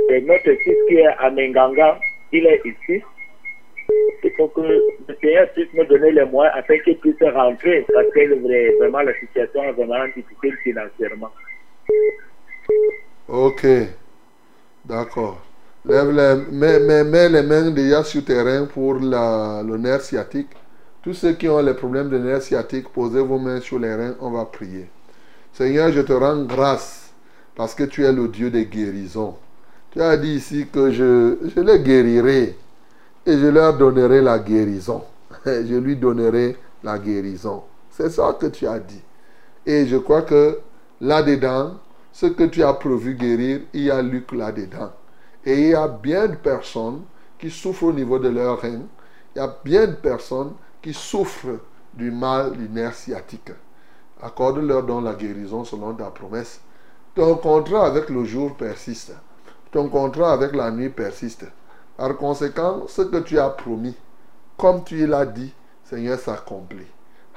c'est notre fils qui est à Menganga. Il est ici. Il faut que le Seigneur puisse me donner les moyens afin qu'il puisse rentrer parce que vraiment la situation est vraiment difficile financièrement. Ok. D'accord. Lève les, mets, les mains déjà sur terrain pour la, le nerf sciatique. Tous ceux qui ont les problèmes de nerf sciatique, posez vos mains sur les reins, on va prier. Seigneur, je te rends grâce parce que tu es le Dieu des guérisons. Tu as dit ici que je les guérirai et je leur donnerai la guérison. [LAUGHS] Je lui donnerai la guérison. C'est ça que tu as dit. Et je crois que là-dedans, ce que tu as prévu guérir, il y a Luc là-dedans. Et il y a bien de personnes qui souffrent au niveau de leur rein. Il y a bien de personnes qui souffrent du mal du nerf sciatique. Accorde-leur donc la guérison selon ta promesse. Ton contrat avec le jour persiste. Ton contrat avec la nuit persiste. Par conséquent, ce que tu as promis, comme tu l'as dit, Seigneur, s'accomplit.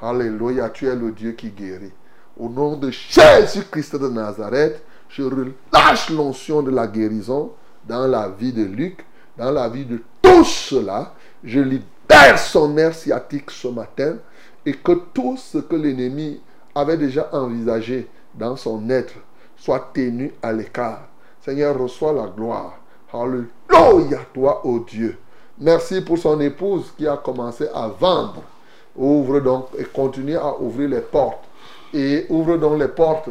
Alléluia, tu es le Dieu qui guérit. Au nom de Jésus-Christ de Nazareth, je relâche l'onction de la guérison dans la vie de Luc, dans la vie de tous ceux-là. Je libère son nerf sciatique ce matin et que tout ce que l'ennemi avait déjà envisagé dans son être soit tenu à l'écart. Seigneur, reçois la gloire. Alléluia, toi, ô Dieu. Merci pour son épouse qui a commencé à vendre. Ouvre donc et continue à ouvrir les portes. Et ouvre donc les portes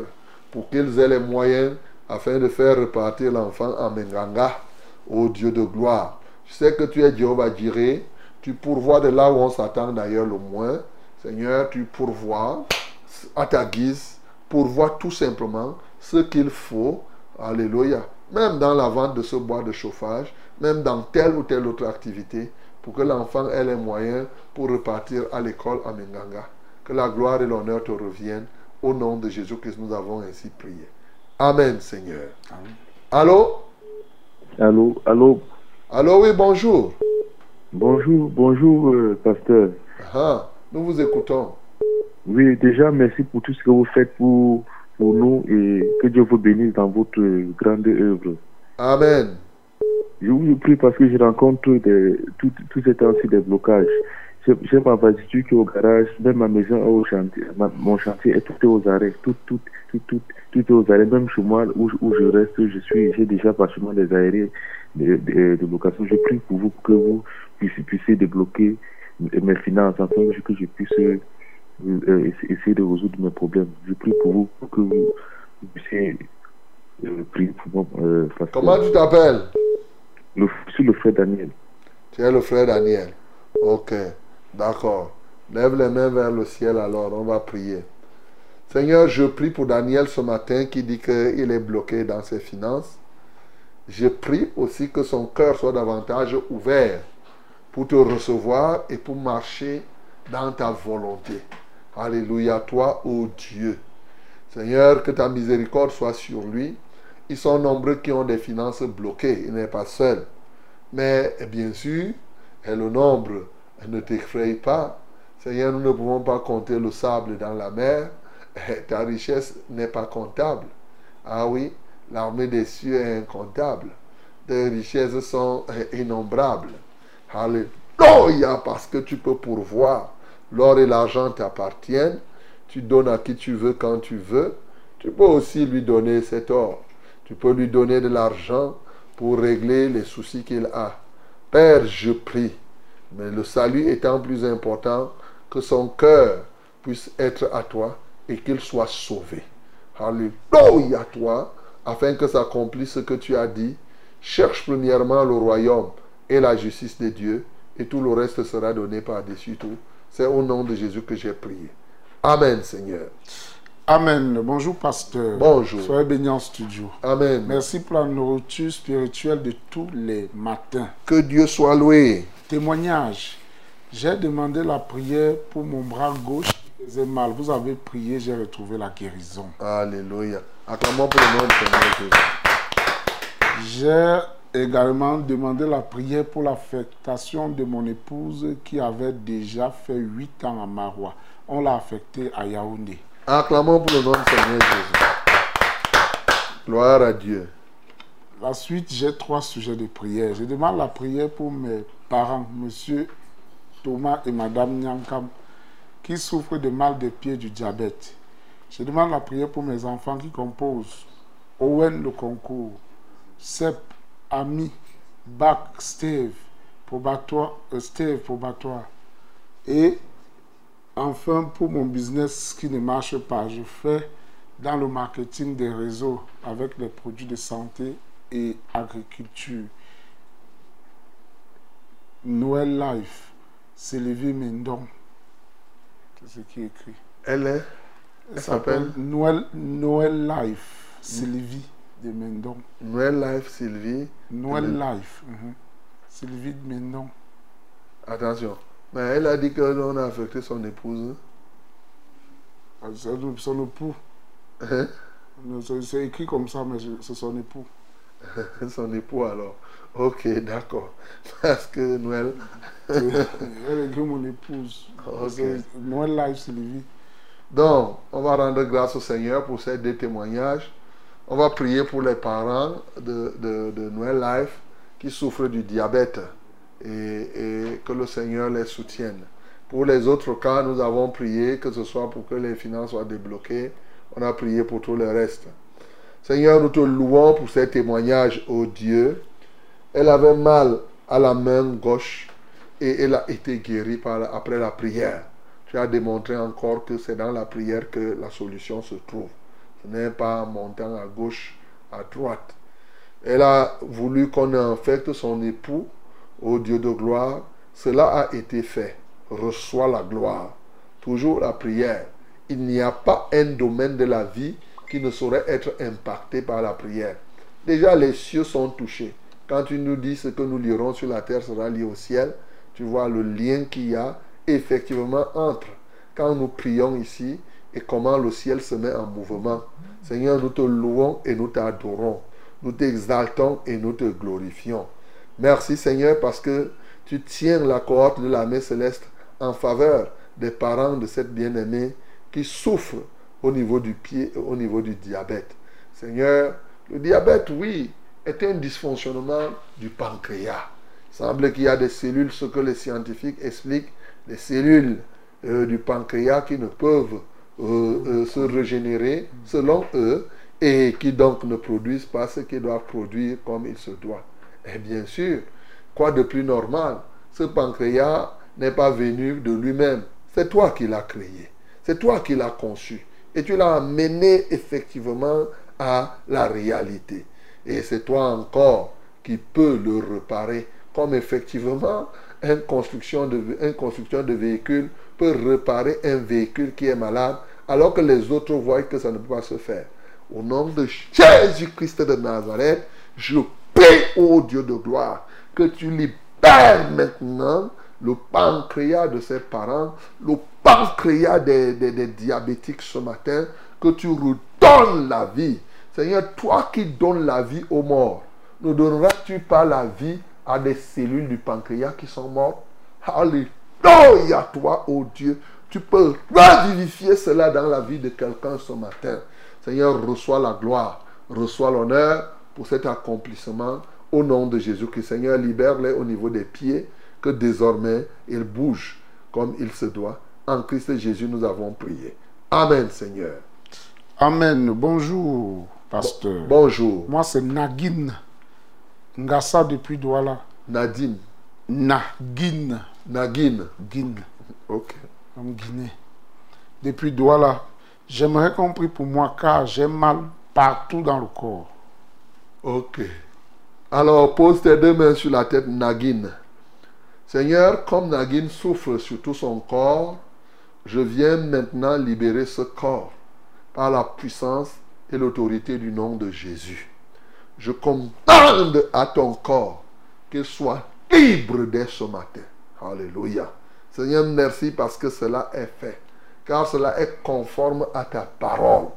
pour qu'ils aient les moyens afin de faire repartir l'enfant en Menganga. Ô Dieu de gloire. Je sais que tu es Jéhovah Jireh. Tu pourvois de là où on s'attend d'ailleurs le moins. Seigneur, tu pourvois à ta guise. Pourvois tout simplement ce qu'il faut. Alléluia. Même dans la vente de ce bois de chauffage, même dans telle ou telle autre activité, pour que l'enfant ait les moyens pour repartir à l'école à Menganga. Que la gloire et l'honneur te reviennent. Au nom de Jésus-Christ, nous avons ainsi prié. Amen, Seigneur. Allô? Allô, allô, Allô, oui, bonjour. bonjour, bonjour, euh, pasteur. Ah, nous vous écoutons. Oui, déjà, merci pour tout ce que vous faites pour, pour nous et que Dieu vous bénisse dans votre grande œuvre. Amen. Je vous prie parce que je rencontre des, tout, tout ces temps-ci des blocages. J'ai ma voiture qui est au garage, même ma maison est au chantier, ma- mon chantier est tout aux arrêts, tout, tout, tout, tout, tout est aux arrêts. Même chez moi où, où je reste, je suis, j'ai déjà pratiquement des arrêts de, de, de location. Je prie pour vous pour que vous puissiez, puissiez débloquer mes finances afin que je puisse euh, euh, essa- essayer de résoudre mes problèmes. Je prie pour vous pour que vous, puissiez euh, prier pour moi. Euh, Comment tu t'appelles? Le, je suis le frère Daniel. Tu es le frère Daniel. Ok, d'accord. Lève les mains vers le ciel alors, on va prier. Seigneur, je prie pour Daniel ce matin qui dit qu'il est bloqué dans ses finances. Je prie aussi que son cœur soit davantage ouvert pour te recevoir et pour marcher dans ta volonté. Alléluia, toi, ô Dieu. Seigneur, que ta miséricorde soit sur lui. ils sont nombreux qui ont des finances bloquées. Il n'est pas seul. Mais bien sûr, le nombre ne t'effraie pas. Seigneur, nous ne pouvons pas compter le sable dans la mer. [LAUGHS] Ta richesse n'est pas comptable. Ah oui, l'armée des cieux est incontable. Tes richesses sont innombrables. Alléluia, parce que tu peux pourvoir. L'or et l'argent t'appartiennent. Tu donnes à qui tu veux quand tu veux. Tu peux aussi lui donner cet or. Tu peux lui donner de l'argent pour régler les soucis qu'il a. Père, je prie. Mais le salut étant plus important, que son cœur puisse être à toi et qu'il soit sauvé. Alléluia toi, afin que s'accomplisse ce que tu as dit. Cherche premièrement le royaume et la justice de Dieu, et tout le reste sera donné par-dessus tout. C'est au nom de Jésus que j'ai prié. Amen, Seigneur. Amen. Bonjour, pasteur. Bonjour. Soyez béni en studio. Amen. Merci pour la nourriture spirituelle de tous les matins. Que Dieu soit loué. Témoignage. J'ai demandé la prière pour mon bras gauche mal. Vous avez prié, j'ai retrouvé la guérison. Alléluia. Acclamons pour le nom de Seigneur Jésus. J'ai également demandé la prière pour l'affectation de mon épouse qui avait déjà fait 8 ans à Marois. On l'a affectée à Yaoundé. Acclamons pour le nom de Seigneur Jésus. Gloire à Dieu. La suite, j'ai trois sujets de prière. Je demande la prière pour mes parents, monsieur Thomas et madame Nyankam, qui souffrent de mal des pieds du diabète. Je demande la prière pour mes enfants qui composent Owen le concours, Sep, Ami, Bach, Steve, probatoire, euh, Steve, probatoire. Et enfin, pour mon business qui ne marche pas, je fais dans le marketing des réseaux avec les produits de santé et agriculture. Noël Life, Sylvie Mendon. Ce qui est écrit. Elle est Elle s'appelle Noël, Noël Life, Sylvie de Mendon. Noël Life Sylvie. Noël Life. Sylvie de Mendon. Attention. Mais elle a dit que l'on a affecté son épouse. Ah, son époux. Hein? C'est écrit comme ça, mais c'est son époux. [LAUGHS] son époux alors. Ok, d'accord. [LAUGHS] Parce que Noël. Elle écrit mon épouse. Ok. C'est Noël Life, Sylvie. Donc, on va rendre grâce au Seigneur pour ces deux témoignages. On va prier pour les parents de, de, de Noël Life qui souffrent du diabète et, et que le Seigneur les soutienne. Pour les autres cas, nous avons prié que ce soit pour que les finances soient débloquées. On a prié pour tout le reste. Seigneur, nous te louons pour ces témoignages, ô Dieu. Elle avait mal à la main gauche et elle a été guérie par, après la prière. Tu as démontré encore que c'est dans la prière que la solution se trouve. Ce n'est pas en montant à gauche, à droite. Elle a voulu qu'on infecte son époux au Dieu de gloire. Cela a été fait. Reçois la gloire. Toujours la prière. Il n'y a pas un domaine de la vie qui ne saurait être impacté par la prière. Déjà, les cieux sont touchés. Quand tu nous dis ce que nous lirons sur la terre sera lié au ciel, tu vois le lien qu'il y a effectivement entre quand nous prions ici et comment le ciel se met en mouvement. Seigneur, nous te louons et nous t'adorons. Nous t'exaltons et nous te glorifions. Merci Seigneur parce que tu tiens la cohorte de la main céleste en faveur des parents de cette bien-aimée qui souffre au niveau du pied et au niveau du diabète. Seigneur, le diabète, oui, est un dysfonctionnement du pancréas. Il semble qu'il y a des cellules, ce que les scientifiques expliquent, des cellules euh, du pancréas qui ne peuvent euh, euh, se régénérer selon eux et qui donc ne produisent pas ce qu'ils doivent produire comme il se doit. Et bien sûr, quoi de plus normal? Ce pancréas n'est pas venu de lui-même. C'est toi qui l'as créé. C'est toi qui l'as conçu. Et tu l'as amené effectivement à la réalité. Et c'est toi encore qui peux le réparer. Comme effectivement, un construction de, constructeur de véhicule peut réparer un véhicule qui est malade, alors que les autres voient que ça ne peut pas se faire. Au nom de Jésus-Christ de Nazareth, je prie, ô Dieu de gloire, que tu libères maintenant le pancréas de ses parents, le pancréas des diabétiques ce matin, que tu redonnes la vie. Seigneur, toi qui donnes la vie aux morts, ne donneras-tu pas la vie à des cellules du pancréas qui sont mortes? Alléluia, toi, ô Dieu. Tu peux revivifier cela dans la vie de quelqu'un ce matin. Seigneur, reçois la gloire, reçois l'honneur pour cet accomplissement au nom de Jésus-Christ. Seigneur, libère-les au niveau des pieds, que désormais ils bougent comme il se doit. En Christ Jésus, nous avons prié. Amen, Seigneur. Amen. Bonjour, pasteur. Bonjour. Moi, c'est Nagin. Ngassa depuis Douala. Nadine. Nagin. Nagin. Guin. Ok. Comme Guinée. Depuis Douala. J'aimerais qu'on prie pour moi car j'ai mal partout dans le corps. Ok. Alors, pose tes deux mains sur la tête Nagin. Seigneur, comme Nagin souffre sur tout son corps, je viens maintenant libérer ce corps par la puissance et l'autorité du nom de Jésus. Je commande à ton corps qu'il soit libre dès ce matin. Alléluia. Seigneur, merci parce que cela est fait. Car cela est conforme à ta parole.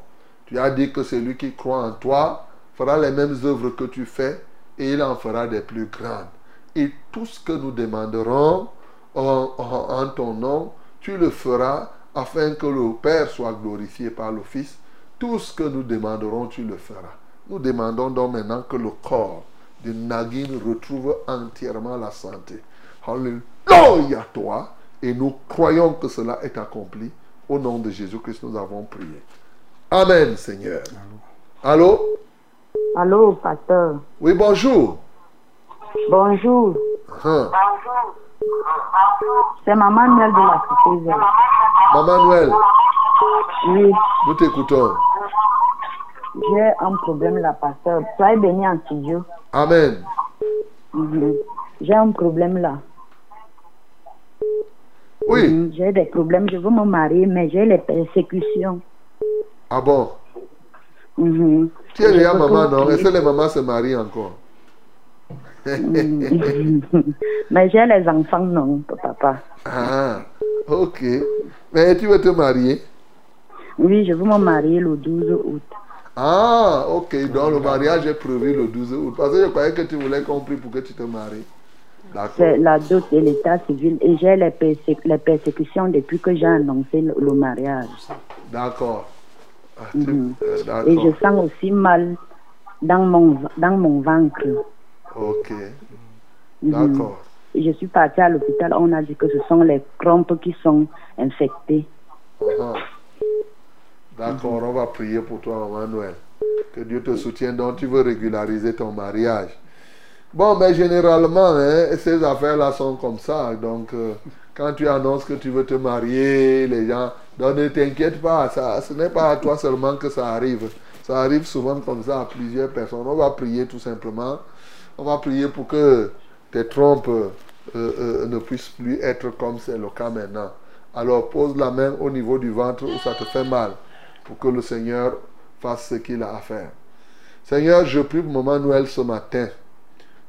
Tu as dit que celui qui croit en toi fera les mêmes œuvres que tu fais et il en fera des plus grandes. Et tout ce que nous demanderons en, ton nom, tu le feras afin que le Père soit glorifié par le Fils. Tout ce que nous demanderons, tu le feras. Nous demandons donc maintenant que le corps de Nagin retrouve entièrement la santé. Alléluia toi. Et nous croyons que cela est accompli. Au nom de Jésus-Christ, nous avons prié. Amen, Seigneur. Allô? Allô, pasteur. Oui, bonjour. Bonjour. Hein. C'est Maman Noël de la. Maman Noël, Oui, nous t'écoutons. J'ai un problème là, pasteur. Soyez béni en studio. Amen. Mhm. J'ai un problème là. Oui. Mhm, J'ai des problèmes. Je veux me marier, mais j'ai les persécutions. Ah bon? Mhm. Tu es déjà maman, non? Est-ce que les mamans se marient encore? [LAUGHS] Mais j'ai les enfants, non, papa. ah, ok. Mais tu veux te marier? Oui, je veux me marier le 12 août. Ah, ok. Donc le mariage est prévu le 12 août. Parce que je croyais que tu voulais qu'on prie pour que tu te maries. D'accord. C'est la dot et l'état civil. Et j'ai les, persé- les persécutions depuis que j'ai annoncé le, le mariage. D'accord. Ah, Mhm. euh, Et D'accord. je sens aussi mal dans mon, dans mon ventre. Ok. Mhm. D'accord. Et Je suis partie à l'hôpital, on a dit que ce sont les crampes qui sont infectées. Ah. D'accord, on va prier pour toi, Maman Noël. Que Dieu te soutienne. Donc, tu veux régulariser ton mariage. Bon, mais généralement, hein, ces affaires-là sont comme ça. Donc, euh, quand tu annonces que tu veux te marier, les gens. Donc, ne t'inquiète pas. Ça, ce n'est pas à toi seulement que ça arrive. Ça arrive souvent comme ça à plusieurs personnes. On va prier tout simplement. On va prier pour que tes trompes euh, euh, ne puissent plus être comme c'est le cas maintenant. Alors pose la main au niveau du ventre où ça te fait mal pour que le Seigneur fasse ce qu'il a à faire. Seigneur, je prie pour Maman Noël ce matin.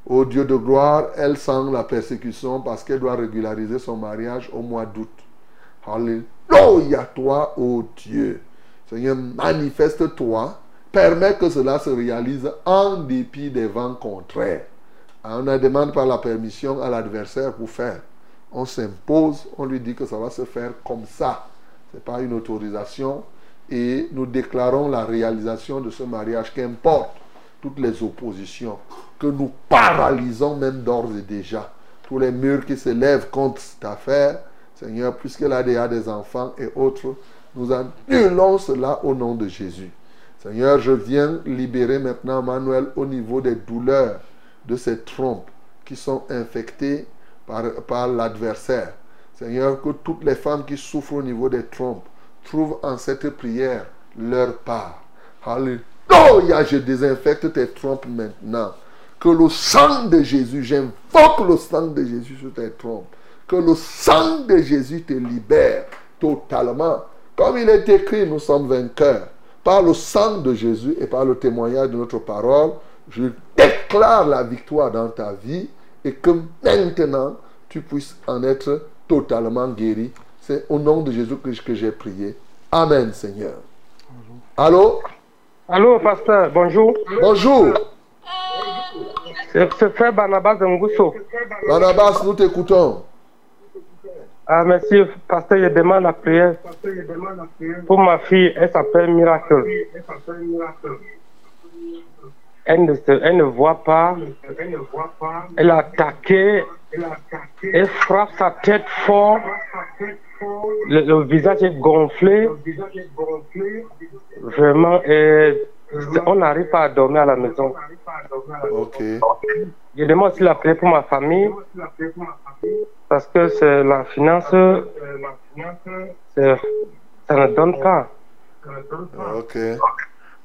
Ô Dieu de gloire, elle sent la persécution parce qu'elle doit régulariser son mariage au mois d'août. Alléluia toi, ô Dieu. Seigneur, manifeste-toi. Permets que cela se réalise en dépit des vents contraires. On ne demande pas la permission à l'adversaire pour faire. On s'impose, on lui dit que ça va se faire comme ça. Ce n'est pas une autorisation. Et nous déclarons la réalisation de ce mariage, qu'importe toutes les oppositions, que nous paralysons même d'ores et déjà. Tous les murs qui se lèvent contre cette affaire, Seigneur, puisqu'elle a déjà des enfants et autres, nous annulons cela au nom de Jésus. Seigneur, je viens libérer maintenant Manuel au niveau des douleurs de ces trompes qui sont infectées par, par l'adversaire. Seigneur, que toutes les femmes qui souffrent au niveau des trompes trouvent en cette prière leur part. Alléluia, je désinfecte tes trompes maintenant. Que le sang de Jésus, j'invoque le sang de Jésus sur tes trompes. Que le sang de Jésus te libère totalement. Comme il est écrit, nous sommes vainqueurs. Par le sang de Jésus et par le témoignage de notre parole, je déclare la victoire dans ta vie et que maintenant tu puisses en être totalement guéri. C'est au nom de Jésus que j'ai prié. Amen, Seigneur. Allô? Allô, pasteur, bonjour. Bonjour. C'est frère Barnabas de Ngusso. Barnabas, nous t'écoutons. Ah, merci, pasteur, je demande la prière pour ma fille. Elle s'appelle Miracle. Elle ne, se- elle ne voit pas. Elle a attaqué. Elle frappe sa tête fort. Le, le visage est gonflé. Vraiment, et on n'arrive pas à dormir à la maison. Ok. Je demande aussi la prière pour ma famille. Parce que c'est la finance, ça ne donne pas. Ok.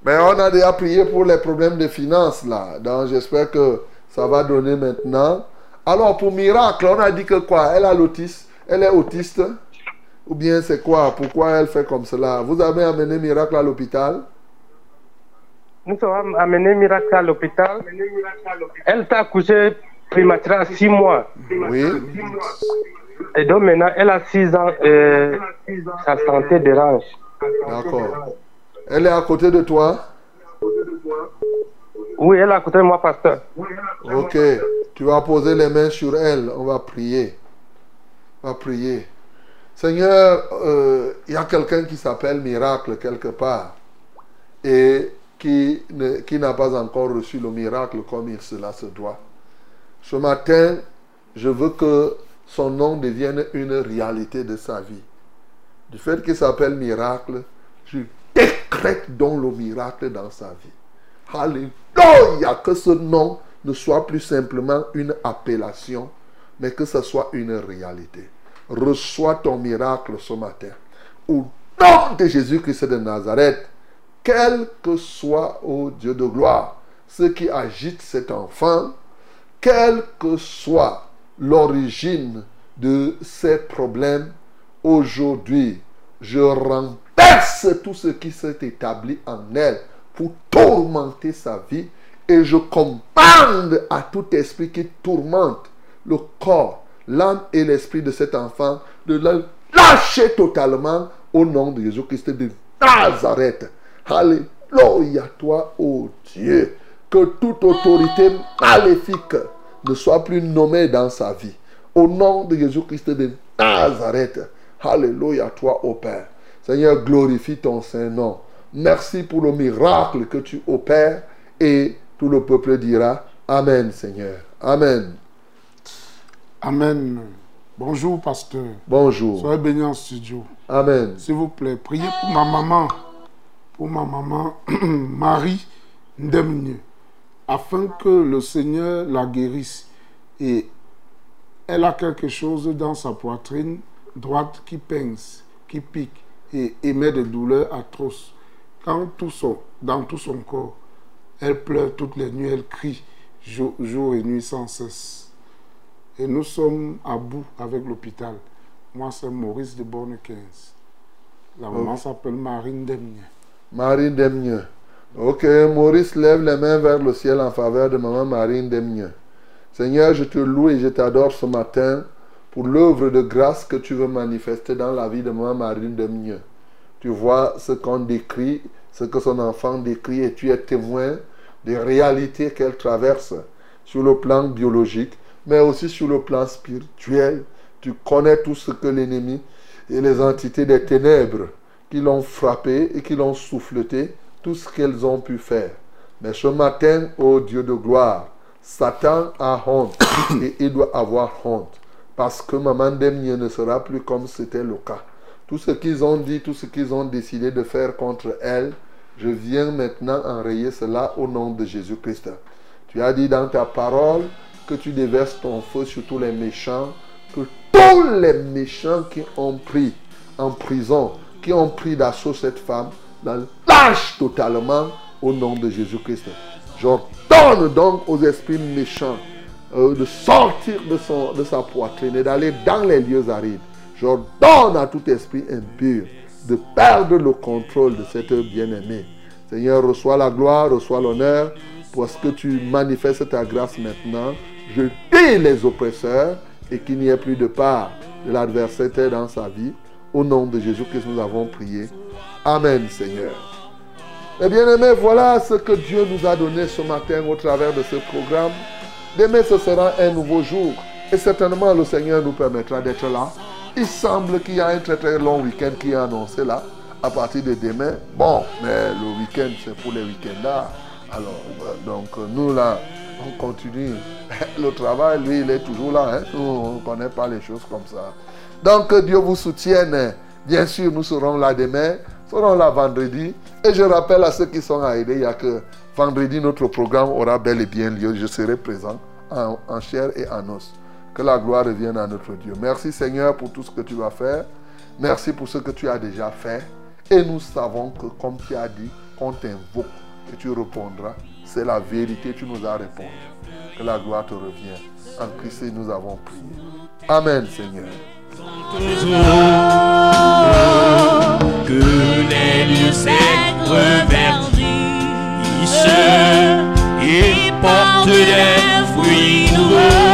Mais on a déjà prié pour les problèmes de finances là. Donc j'espère que ça va donner maintenant. Alors pour miracle, on a dit que quoi? Elle a l'autisme Elle est autiste Ou bien c'est quoi? Pourquoi elle fait comme cela? Vous avez amené miracle à l'hôpital? Nous avons amené Miracle à l'hôpital. Elle t'a accouché prématuré à 6 mois. Oui. Et donc maintenant, elle a 6 ans et sa santé dérange. D'accord. Elle est à côté de toi? Oui, elle est à côté de moi, pasteur. Ok. Tu vas poser les mains sur elle. On va prier. On va prier. Seigneur, euh, il y a quelqu'un qui s'appelle miracle quelque part et qui qui n'a pas encore reçu le miracle comme il cela se doit. Ce matin, je veux que son nom devienne une réalité de sa vie. Du fait qu'il s'appelle miracle, je décrète donc le miracle dans sa vie. Alléluia, que ce nom ne soit plus simplement une appellation, mais que ce soit une réalité. Reçois ton miracle ce matin. Au nom de Jésus-Christ de Nazareth, quel que soit, ô Dieu de gloire, ce qui agite cet enfant, quelle que soit l'origine de ces problèmes, aujourd'hui, je renverse tout ce qui s'est établi en elle pour tourmenter sa vie et je commande à tout esprit qui tourmente le corps, l'âme et l'esprit de cet enfant de le lâcher totalement au nom de Jésus-Christ de Nazareth. Alléluia toi, ô Dieu. Que toute autorité maléfique ne soit plus nommée dans sa vie. Au nom de Jésus-Christ de Nazareth. Alléluia toi, ô Père. Seigneur, glorifie ton Saint-Nom. Merci pour le miracle que tu opères et tout le peuple dira Amen, Seigneur. Amen. Amen. Bonjour, pasteur. Bonjour. Soyez bénis en studio. Amen. S'il vous plaît, priez pour ma maman, pour ma maman [CLEARS THROAT] Marie Ndemgne, afin que le Seigneur la guérisse. Et elle a quelque chose dans sa poitrine droite qui pince, qui pique et émet des douleurs atroces. Quand tout son, dans tout son corps, elle pleure toutes les nuits, elle crie jour, jour et nuit sans cesse. Et nous sommes à bout avec l'hôpital. Moi, c'est Maurice de Borne 15. La maman s'appelle Marine Demnier. Marine Demnieux. Ok, Maurice lève les mains vers le ciel en faveur de maman Marine Demnieux. Seigneur, je te loue et je t'adore ce matin pour l'œuvre de grâce que tu veux manifester dans la vie de maman Marine Demnieux. Tu vois ce qu'on décrit, ce que son enfant décrit et tu es témoin des réalités qu'elle traverse sur le plan biologique, mais aussi sur le plan spirituel. Tu connais tout ce que l'ennemi et les entités des ténèbres qui l'ont frappé et qui l'ont souffleté, tout ce qu'elles ont pu faire. Mais ce matin, ô Dieu de gloire, Satan a honte [COUGHS] et il doit avoir honte. Parce que Maman Demnier ne sera plus comme c'était le cas. Tout ce qu'ils ont dit, tout ce qu'ils ont décidé de faire contre elle, je viens maintenant enrayer cela au nom de Jésus-Christ. Tu as dit dans ta parole que tu déverses ton feu sur tous les méchants, que tous les méchants qui ont pris en prison, qui ont pris d'assaut cette femme, la lâchent totalement au nom de Jésus-Christ. J'ordonne donc aux esprits méchants euh, de sortir de, son, de sa poitrine et d'aller dans les lieux arides. J'ordonne à tout esprit impur de perdre le contrôle de cette bien-aimée. Seigneur, reçois la gloire, reçois l'honneur, parce que tu manifestes ta grâce maintenant. Je dis les oppresseurs et qu'il n'y ait plus de part de l'adversaire dans sa vie. Au nom de Jésus-Christ, nous avons prié. Amen, Seigneur. Mes bien-aimés, voilà ce que Dieu nous a donné ce matin au travers de ce programme. Demain, ce sera un nouveau jour. Et certainement, le Seigneur nous permettra d'être là. Il semble qu'il y a un très très long week-end qui est annoncé là, à partir de demain. Bon, mais le week-end, c'est pour les week-ends là. Alors, euh, donc, nous là, on continue. [LAUGHS] Le travail, lui, il est toujours là. Hein. On ne connaît pas les choses comme ça. Donc, que Dieu vous soutienne. Bien sûr, nous serons là demain. Serons là vendredi. Et je rappelle à ceux qui sont à aider, il y a que vendredi, notre programme aura bel et bien lieu. Je serai présent en, chair et en os. Que la gloire revienne à notre Dieu. Merci Seigneur pour tout ce que tu vas faire. Merci pour ce que tu as déjà fait. Et nous savons que comme tu as dit, on t'invoque et tu répondras. C'est la vérité, tu nous as répondu. Que la gloire te revienne. En Christ, nous avons prié. Amen Seigneur. que les lieux secs reverdissent et portent des fruits.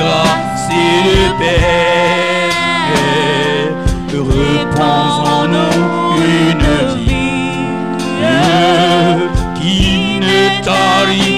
Grâce et de paix, repose en nous une vie qui ne tarit